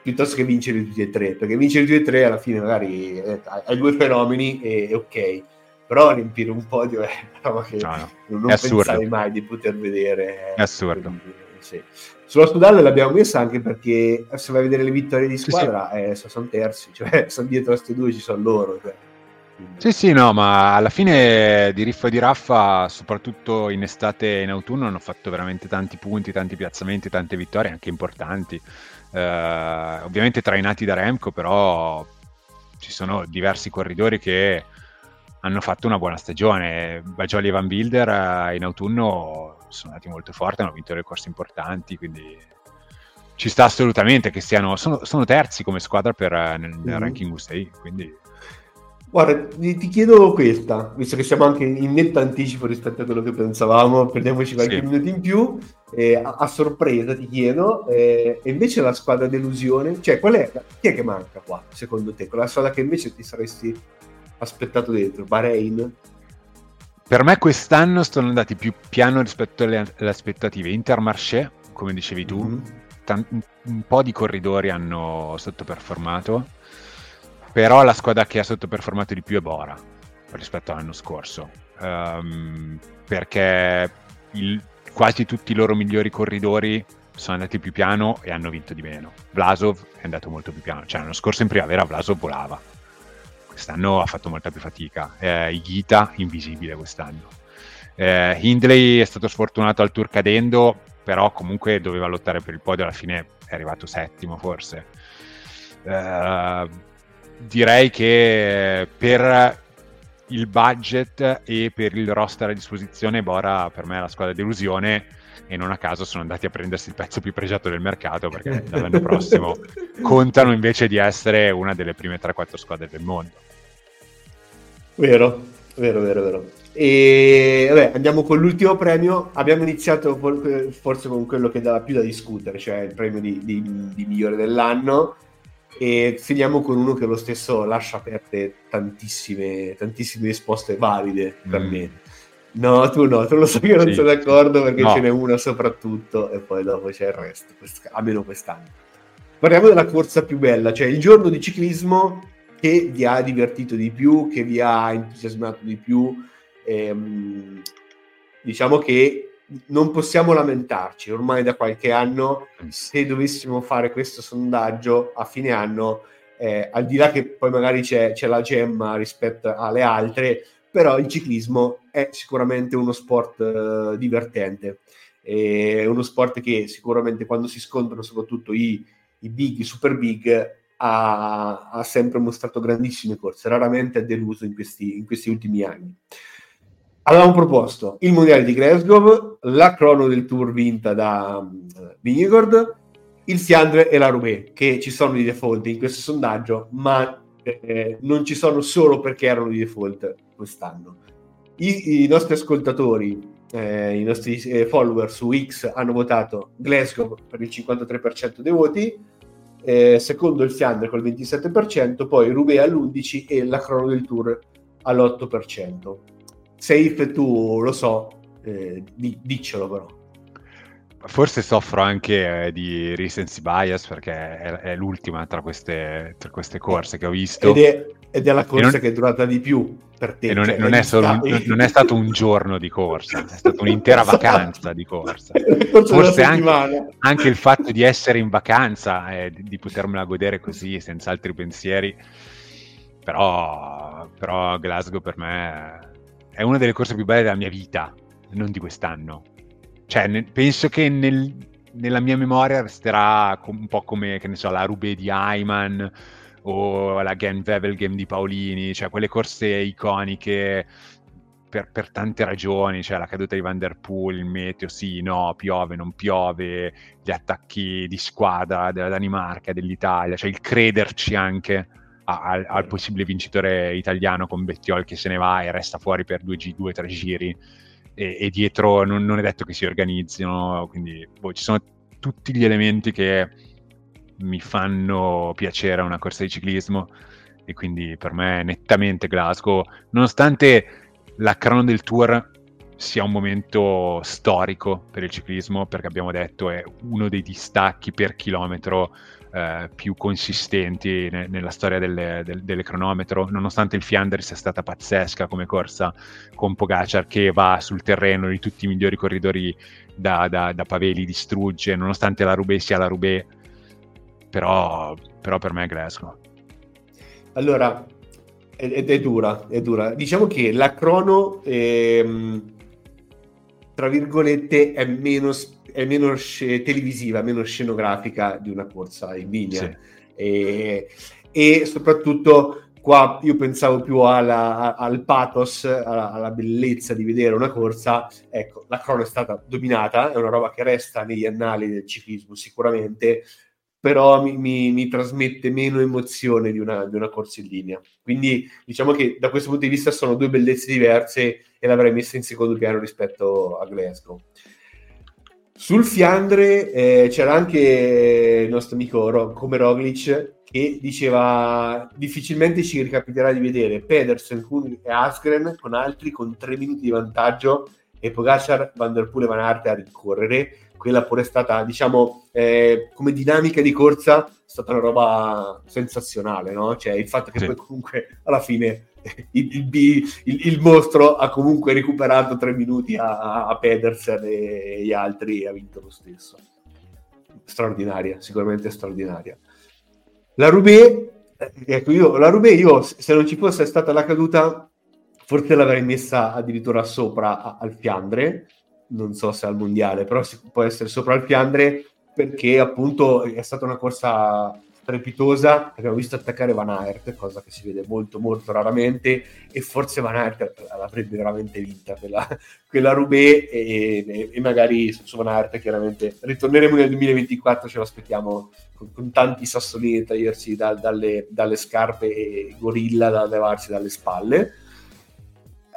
piuttosto che vincere tutti e tre, perché vincere tutti e tre alla fine magari eh, hai due fenomeni e, e, ok, però riempire un podio è una roba che no, no. non, non pensavi mai di poter vedere. È assurdo. Sì. Sulla Studale l'abbiamo messa anche perché se vai a vedere le vittorie di squadra sì, sì. Eh, sono terzi, cioè sono dietro a questi due ci sono loro. Cioè. Sì, sì, no, ma alla fine di Riff e di Raffa, soprattutto in estate e in autunno, hanno fatto veramente tanti punti, tanti piazzamenti, tante vittorie anche importanti. Eh, ovviamente trainati da Remco, però ci sono diversi corridori che hanno fatto una buona stagione. Bagioli e Van Wilder eh, in autunno sono andati molto forti, hanno vinto le corse importanti, quindi ci sta assolutamente che siano, sono, sono terzi come squadra per, eh, nel, nel mm-hmm. ranking U6, quindi Guarda, ti chiedo questa, visto che siamo anche in netto anticipo rispetto a quello che pensavamo, prendiamoci qualche sì. minuto in più, eh, a, a, sorpresa ti chiedo, eh, e invece la squadra delusione, cioè qual è, chi è che manca qua, secondo te? Quella squadra che invece ti saresti aspettato dentro? Bahrain? Per me quest'anno sono andati più piano rispetto alle, alle aspettative. Intermarché, come dicevi tu, mm-hmm. tan- un po' di corridori hanno sottoperformato però la squadra che ha sottoperformato di più è Bora rispetto all'anno scorso, um, perché il, quasi tutti i loro migliori corridori sono andati più piano e hanno vinto di meno. Vlasov è andato molto più piano, cioè l'anno scorso in primavera Vlasov volava, quest'anno ha fatto molta più fatica. Eh, Igita invisibile quest'anno. Eh, Hindley è stato sfortunato al tour cadendo, però comunque doveva lottare per il podio, alla fine è arrivato settimo forse. Eh, direi che per il budget e per il roster a disposizione Bora per me è la squadra delusione e non a caso sono andati a prendersi il pezzo più pregiato del mercato perché dall'anno prossimo contano invece di essere una delle prime 3-4 squadre del mondo. Vero, vero, vero, vero. E vabbè, andiamo con l'ultimo premio. Abbiamo iniziato forse con quello che dava più da discutere, cioè il premio di, di, di migliore dell'anno e finiamo con uno che lo stesso lascia aperte tantissime, tantissime risposte valide per mm. me. No, tu no, tu lo so che non sì, sono d'accordo perché no. ce n'è una soprattutto e poi dopo c'è il resto, almeno quest'anno. Parliamo della corsa più bella, cioè il giorno di ciclismo che vi ha divertito di più, che vi ha entusiasmato di più. Ehm, diciamo che non possiamo lamentarci, ormai da qualche anno, se dovessimo fare questo sondaggio a fine anno, eh, al di là che poi magari c'è, c'è, la gemma rispetto alle altre, però il ciclismo è sicuramente uno sport eh, divertente, è uno sport che sicuramente quando si scontrano soprattutto i, i big, i super big, ha, ha, sempre mostrato grandissime corse, raramente ha deluso in questi, in questi ultimi anni avevamo proposto il mondiale di Glasgow, la crono del tour vinta da um, Vingegaard, il Fiandre e la Roubaix, che ci sono di default in questo sondaggio, ma eh, non ci sono solo perché erano di default quest'anno. I, i nostri ascoltatori, eh, i nostri eh, follower su X hanno votato Glasgow per il 53% dei voti, eh, secondo il Fiandre col 27%, poi Roubaix all'11% e la crono del tour all'8%. Safe tu lo so, eh, di, diccelo però. Forse soffro anche eh, di recency bias perché è, è l'ultima tra queste, tra queste, corse che ho visto. Ed è, ed è la corsa non, che è durata di più per te. Non, cioè, è, non, è solo, non, è stato un giorno di corsa, è stata un'intera esatto. vacanza di corsa. Forse anche, anche, il fatto di essere in vacanza e di, di potermela godere così, senza altri pensieri. Però, però Glasgow per me è una delle corse più belle della mia vita, non di quest'anno. Cioè, ne, penso che nel, nella mia memoria resterà un po' come, che ne so, la Rubé di Ayman o la Gen Vevel Game di Paolini, cioè quelle corse iconiche per, per, tante ragioni, cioè la caduta di Van Der Poel, il meteo, sì, no, piove, non piove, gli attacchi di squadra della Danimarca, dell'Italia, cioè il crederci anche al, al, possibile vincitore italiano con Bettiol che se ne va e resta fuori per due, G, due tre giri. E, e dietro non, non, è detto che si organizzino, quindi boh, ci sono tutti gli elementi che mi fanno piacere a una corsa di ciclismo e quindi per me è nettamente Glasgow, nonostante la crono del tour sia un momento storico per il ciclismo, perché abbiamo detto è uno dei distacchi per chilometro eh, più consistenti ne- nella storia delle, del, delle, cronometro, nonostante il Fiandre sia stata pazzesca come corsa con Pogacar che va sul terreno di tutti i migliori corridori da, da, da Paveli, distrugge, nonostante la Roubaix sia la Roubaix, però, però per me è Glasgow. Allora, ed è dura, è dura. Diciamo che la crono, ehm, tra virgolette, è meno, è meno sc- televisiva, meno scenografica di una corsa in linea. Sì. E, e, soprattutto qua io pensavo più alla, al pathos, alla, alla, bellezza di vedere una corsa. Ecco, la crono è stata dominata, è una roba che resta negli annali del ciclismo sicuramente, però mi, mi, mi trasmette meno emozione di una, di una, corsa in linea. Quindi diciamo che da questo punto di vista sono due bellezze diverse e l'avrei messa in secondo piano rispetto a Glasgow. Sul Fiandre eh, c'era anche il nostro amico Ro- come Roglic che diceva difficilmente ci ricapiterà di vedere Pedersen, Kuhn e Asgren con altri con tre minuti di vantaggio e Pogacar, Van Der Poel e Van Aert a rincorrere quella pure è stata, diciamo, eh, come dinamica di corsa, è stata una roba sensazionale, no? Cioè il fatto che sì. poi comunque alla fine il, il, il, mostro ha comunque recuperato tre minuti a, a Pedersen e gli altri e ha vinto lo stesso. Straordinaria, sicuramente straordinaria. La Roubaix, eh, ecco io, la Roubaix io se non ci fosse stata la caduta forse l'avrei messa addirittura sopra al Fiandre, non so se al mondiale, però può essere sopra il Fiandre perché appunto è stata una corsa strepitosa, abbiamo visto attaccare Van Aert, cosa che si vede molto molto raramente e forse Van Aert l'avrebbe veramente vinta quella, quella Roubaix e, e, e, magari su Van Aert chiaramente ritorneremo nel 2024, ce lo aspettiamo con, con tanti sassolini da tagliersi da, dalle, dalle, scarpe e gorilla da levarsi dalle spalle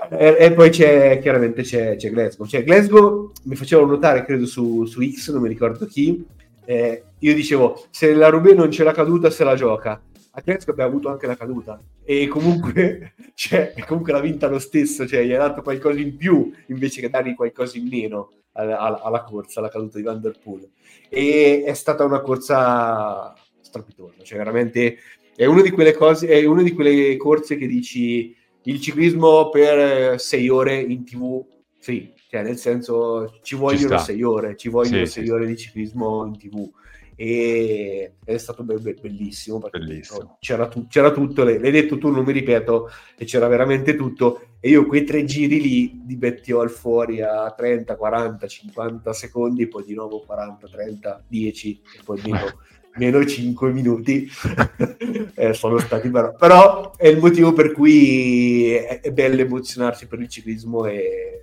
e, e, poi c'è chiaramente c'è, c'è Glasgow. Cioè, Glasgow mi faceva notare, credo su, su X, non mi ricordo chi. Eh, io dicevo: se la Rubé non c'è la caduta, se la gioca. A Glasgow abbiamo avuto anche la caduta e comunque, cioè, comunque l'ha vinta lo stesso, cioè gli ha dato qualcosa in più invece che dargli qualcosa in meno alla, alla, alla corsa, alla caduta di Van Der Poel. E è stata una corsa strapitosa, cioè veramente è una di quelle cose, è una di quelle corse che dici il ciclismo per sei ore in tv, sì, cioè nel senso ci vogliono ci sei ore, ci vogliono sì, sei sì. ore di ciclismo in tv e è stato be- be- bellissimo perché bellissimo. C'era, tu- c'era, tutto, l'hai, detto tu, non mi ripeto, e c'era veramente tutto. E io quei tre giri lì di Bettiol fuori a 30, 40, 50 secondi, poi di nuovo 40, 30, 10 e poi meno meno 5 minuti. Eh, sono stati però, però è il motivo per cui è, è, bello emozionarsi per il ciclismo e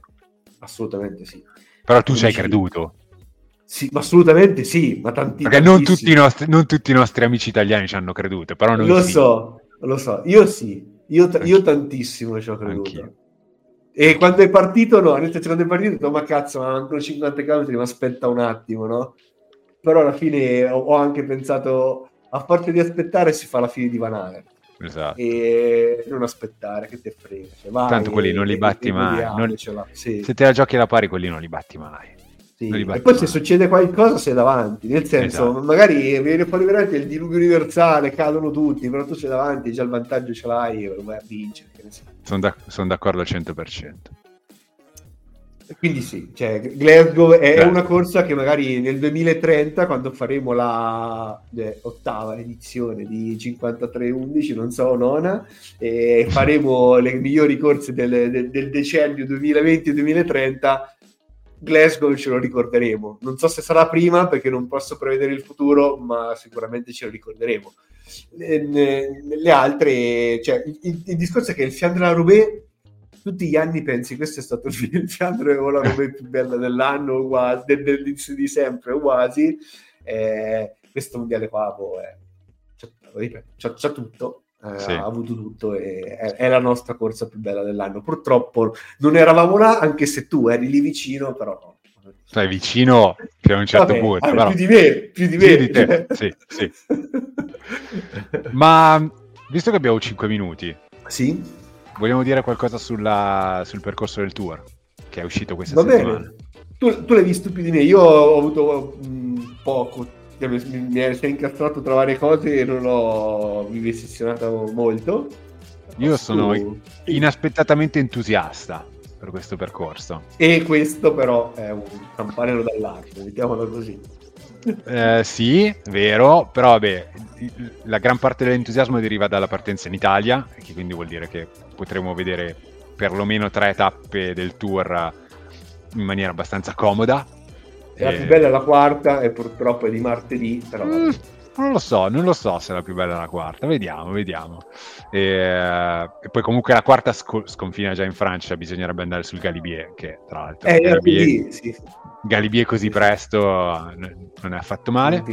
assolutamente sì. Però tu ci hai creduto sì, assolutamente sì, ma tanti, Perché non tutti, nostri, non tutti, i nostri, amici italiani ci hanno creduto, però noi Lo sì. so, lo so, io sì, io, io tantissimo ci ho creduto. Anch'io. E quando è partito, no, senso quando è partito, ho detto, ma cazzo, ma mancano 50 km, ma aspetta un attimo, no? però alla fine ho, ho anche pensato a parte di aspettare si fa la fine di Van Aert esatto. e non aspettare che te frega. Cioè, Tanto quelli non li batti mai. Non... Sì. Se te la giochi alla pari, quelli non li batti mai. Sì. E poi se succede qualcosa sei davanti, nel senso, esatto. magari viene fuori veramente il diluvio universale, cadono tutti, però tu sei davanti, già il vantaggio ce l'hai, vai a vincere. Sono, da- sono d'accordo al 100%. Quindi sì, cioè, Glasgow è Beh. una corsa che magari nel 2030, quando faremo la eh, ottava edizione di 53-11, non so, nona, e faremo le migliori corse del, del, del decennio 2020-2030, Glasgow ce lo ricorderemo. Non so se sarà prima perché non posso prevedere il futuro, ma sicuramente ce lo ricorderemo. Le, le altre, cioè, il, il, discorso è che il Fiandra Roubaix tutti gli anni pensi questo è stato il Fiandre o la Roubaix più bella dell'anno, quasi, del, di sempre, quasi. Eh, questo mondiale qua boh, è, c'è, c'è, c'è tutto, eh, sì. ha avuto tutto e è, è, la nostra corsa più bella dell'anno. Purtroppo non eravamo là, anche se tu eri lì vicino, però Stai vicino fino a un certo Vabbè, punto. Però... Più di me, più di me. Più di te. sì, sì. Ma visto che abbiamo 5 minuti, sì? vogliamo dire qualcosa sulla, sul percorso del tour che è uscito questa Va settimana? Bene. Tu, tu l'hai visto più di me, io ho avuto mh, poco cioè, mi, mi si è incastrato tra varie cose e non l'ho vivisezionato molto. Io sono inaspettatamente entusiasta per questo percorso. E questo però è un campanello d'allarme, mettiamolo così. Eh, sì, vero, però vabbè, la gran parte dell'entusiasmo deriva dalla partenza in Italia, che quindi vuol dire che potremo vedere perlomeno tre tappe del tour in maniera abbastanza comoda, la più bella è la quarta e purtroppo è di martedì, però... Mm, non lo so, non lo so se è la più bella è la quarta, vediamo, vediamo. E, e poi comunque la quarta sc- sconfina già in Francia, bisognerebbe andare sul Galibier, che tra l'altro... Eh, Galibier, sì, sì. Galibier così presto non è affatto male.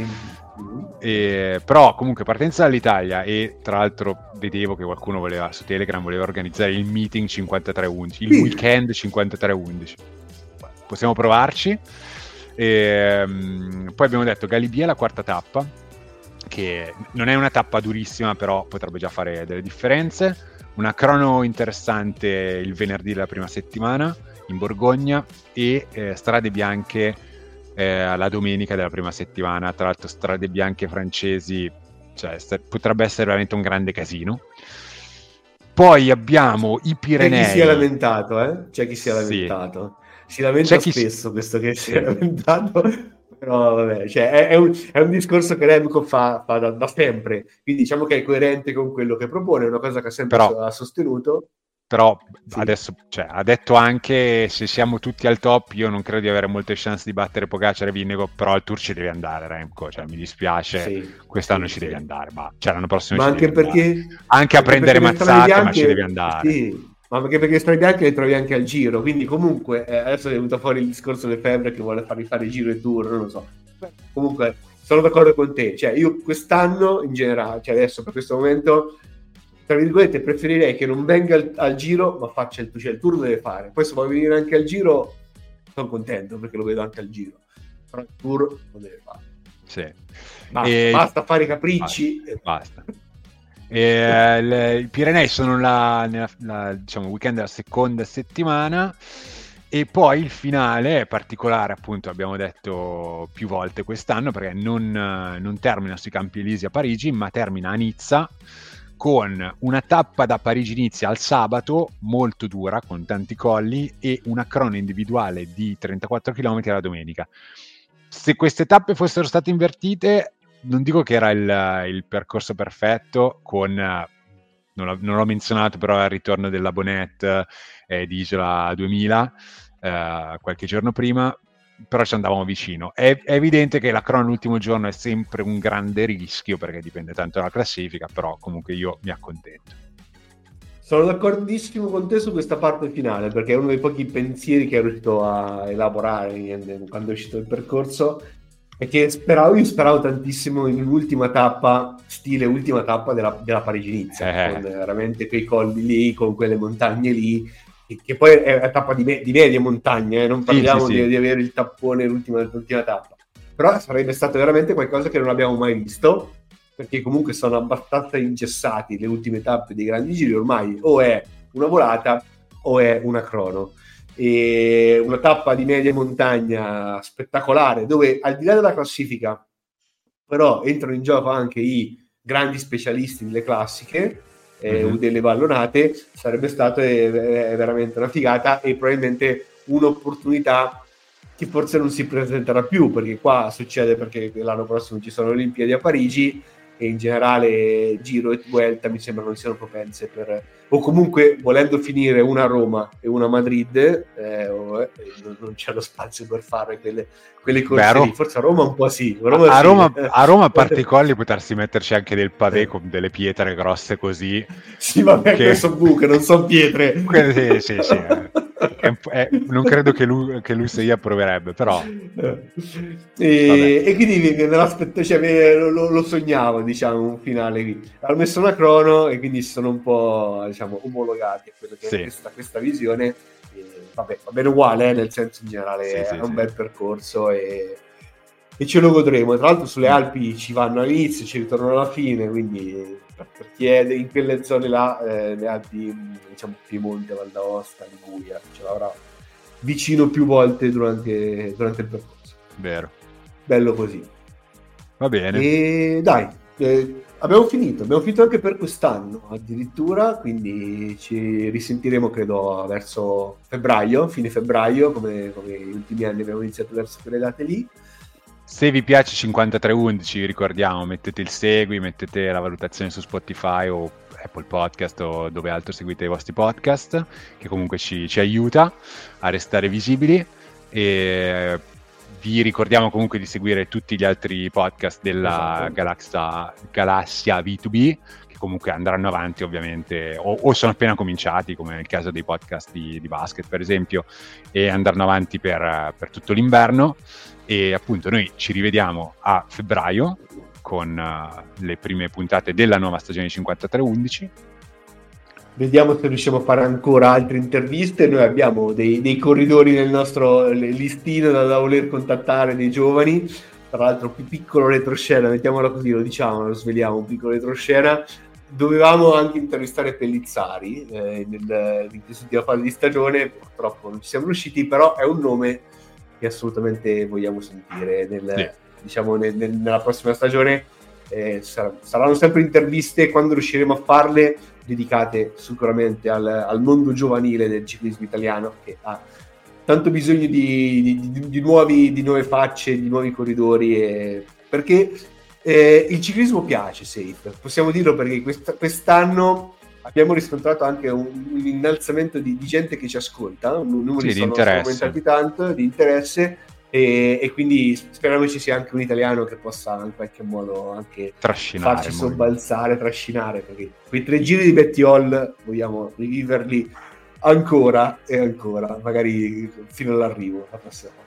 E, però comunque partenza dall'Italia e tra l'altro vedevo che qualcuno voleva su Telegram voleva organizzare il meeting 5311 il sì. weekend 5311 possiamo provarci e, um, poi abbiamo detto Galibia la quarta tappa, che non è una tappa durissima, però potrebbe già fare delle differenze. Una crono interessante il venerdì della prima settimana in Borgogna e eh, strade bianche eh, la domenica della prima settimana. Tra l'altro, strade bianche francesi, cioè, st- potrebbe essere veramente un grande casino. Poi abbiamo i Pirenei. C'è chi si è lamentato, eh? C'è chi si è lamentato. Sì si lamenta C'è spesso chi... questo che si è lamentato, però vabbè, cioè, è, è, un, è, un, discorso che Remco fa, fa da, da, sempre, quindi diciamo che è coerente con quello che propone, è una cosa che ha sempre però, ha sostenuto. Però sì. adesso cioè, ha detto anche se siamo tutti al top, io non credo di avere molte chance di battere Pogacar e Vinego, però al tour ci devi andare Remco, cioè, mi dispiace, sì, quest'anno sì, ci devi andare, ma cioè, l'anno prossimo ma anche perché, andare. anche a prendere mazzate, ma ci devi andare. Sì ma perché, perché strade bianche le trovi anche al giro, quindi comunque eh, adesso è venuto fuori il discorso del Febbre che vuole farli fare giro e tour, non lo so. Comunque sono d'accordo con te, cioè io quest'anno in generale, cioè adesso per questo momento, tra virgolette, preferirei che non venga al, al giro, ma faccia il, cioè, il tour deve fare. Poi se vuoi venire anche al giro, sono contento perché lo vedo anche al giro, però il tour lo deve fare. Sì. Basta, e... basta fare i capricci. Basta. basta. E, le, I Pirenei sono la, nella, la, diciamo, weekend della seconda settimana e poi il finale è particolare, appunto, abbiamo detto più volte quest'anno, perché non, non termina sui Campi Elisi a Parigi, ma termina a Nizza con una tappa da Parigi inizia al sabato molto dura con tanti colli e una crono individuale di 34 km la domenica. Se queste tappe fossero state invertite non dico che era il, il percorso perfetto con, non, non l'ho menzionato, però il ritorno della Bonnet eh, di Isola 2000 eh, qualche giorno prima, però ci andavamo vicino. È, è, evidente che la crono l'ultimo giorno è sempre un grande rischio perché dipende tanto dalla classifica, però comunque io mi accontento. Sono d'accordissimo con te su questa parte finale perché è uno dei pochi pensieri che è riuscito a elaborare quando è uscito il percorso perché speravo, io speravo tantissimo in un'ultima tappa, stile ultima tappa della, della Parigi-Nizza, eh. con veramente quei colli lì, con quelle montagne lì, che, poi è una tappa di, me, di medie montagne, eh, non parliamo sì, sì, di, sì. di, avere il tappone l'ultima, l'ultima tappa. Però sarebbe stato veramente qualcosa che non abbiamo mai visto perché comunque sono abbastanza ingessati le ultime tappe dei grandi giri, ormai o è una volata o è una crono. E una tappa di media montagna spettacolare dove al di là della classifica però entrano in gioco anche i grandi specialisti delle classiche eh, mm-hmm. delle vallonate sarebbe stata eh, veramente una figata e probabilmente un'opportunità che forse non si presenterà più perché qua succede perché l'anno prossimo ci sono le Olimpiadi a Parigi e in generale Giro e Vuelta mi sembra non siano propense per o comunque volendo finire una a Roma e una a Madrid eh, oh, eh, non c'è lo spazio per fare quelle, quelle corse Beh, forse a Roma un po' sì a, a, sì. Roma, a Roma parte i colli potersi metterci anche del pavé con delle pietre grosse così. Sì vabbè che... sono buche non sono pietre. Sì sì sì è, è, non credo che lui, che lui si approverebbe però. E, e quindi cioè, lo, lo, sognavo diciamo un finale qui hanno messo una crono e quindi sono un po' diciamo, omologati a quello che sì. è questa, questa visione. E, vabbè, va bene uguale, eh, nel senso in generale sì, è sì, un bel percorso e, e, ce lo godremo. Tra l'altro sulle Alpi ci vanno all'inizio, ci ritornano alla fine, quindi per, chi è in quelle zone là, eh, le Alpi, diciamo Piemonte, Val d'Aosta, Liguria, ce l'avrà vicino più volte durante, durante il percorso. Vero. Bello così. Va bene. E dai, eh, Abbiamo finito, abbiamo finito anche per quest'anno addirittura, quindi ci risentiremo credo verso febbraio, fine febbraio, come, come gli ultimi anni abbiamo iniziato verso quelle date lì. Se vi piace 5311, ricordiamo, mettete il segui, mettete la valutazione su Spotify o Apple Podcast o dove altro seguite i vostri podcast, che comunque ci, ci aiuta a restare visibili. E vi ricordiamo comunque di seguire tutti gli altri podcast della esatto. Galaxia, Galassia V2B, che comunque andranno avanti ovviamente, o, o, sono appena cominciati, come nel caso dei podcast di, di basket per esempio, e andranno avanti per, per, tutto l'inverno. E appunto noi ci rivediamo a febbraio con uh, le prime puntate della nuova stagione 5311 Vediamo se riusciamo a fare ancora altre interviste. Noi abbiamo dei, dei corridori nel nostro listino da, da, voler contattare, dei giovani. Tra l'altro, più piccolo retroscena, mettiamola così, lo diciamo, lo sveliamo, un piccolo retroscena. Dovevamo anche intervistare Pellizzari eh, nel, in fase di stagione, purtroppo non ci siamo riusciti, però è un nome che assolutamente vogliamo sentire nel, sì. diciamo, nel, nella prossima stagione. Eh, saranno sempre interviste quando riusciremo a farle dedicate sicuramente al, al, mondo giovanile del ciclismo italiano che ha tanto bisogno di, di, di, di nuovi, nuove facce, di nuovi corridori, e, perché eh, il ciclismo piace, Safe, possiamo dirlo perché quest, quest'anno abbiamo riscontrato anche un, un innalzamento di, gente che ci ascolta, un numero sì, di sono aumentati tanto, di interesse, e, e, quindi speriamo ci sia anche un italiano che possa in qualche modo anche trascinare, farci sobbalzare, trascinare, perché quei tre giri di Betty Hall vogliamo riviverli ancora e ancora, magari fino all'arrivo la prossima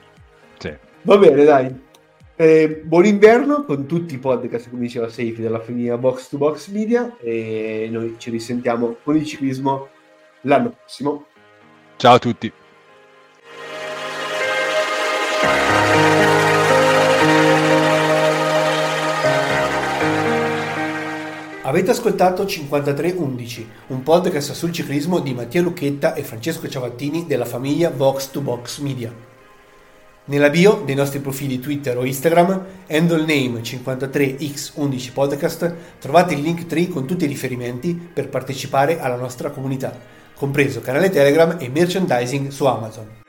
sì. Va bene, dai. Eh, buon inverno con tutti i podcast, come diceva Seifi, della famiglia Box to Box Media e noi ci risentiamo con il ciclismo l'anno prossimo. Ciao a tutti. Avete ascoltato 5311, un podcast sul ciclismo di Mattia Lucchetta e Francesco Ciavattini della famiglia Box to Box Media. Nella bio dei nostri profili Twitter o Instagram, handle name 53x11 podcast, trovate il link tree con tutti i riferimenti per partecipare alla nostra comunità, compreso canale Telegram e merchandising su Amazon.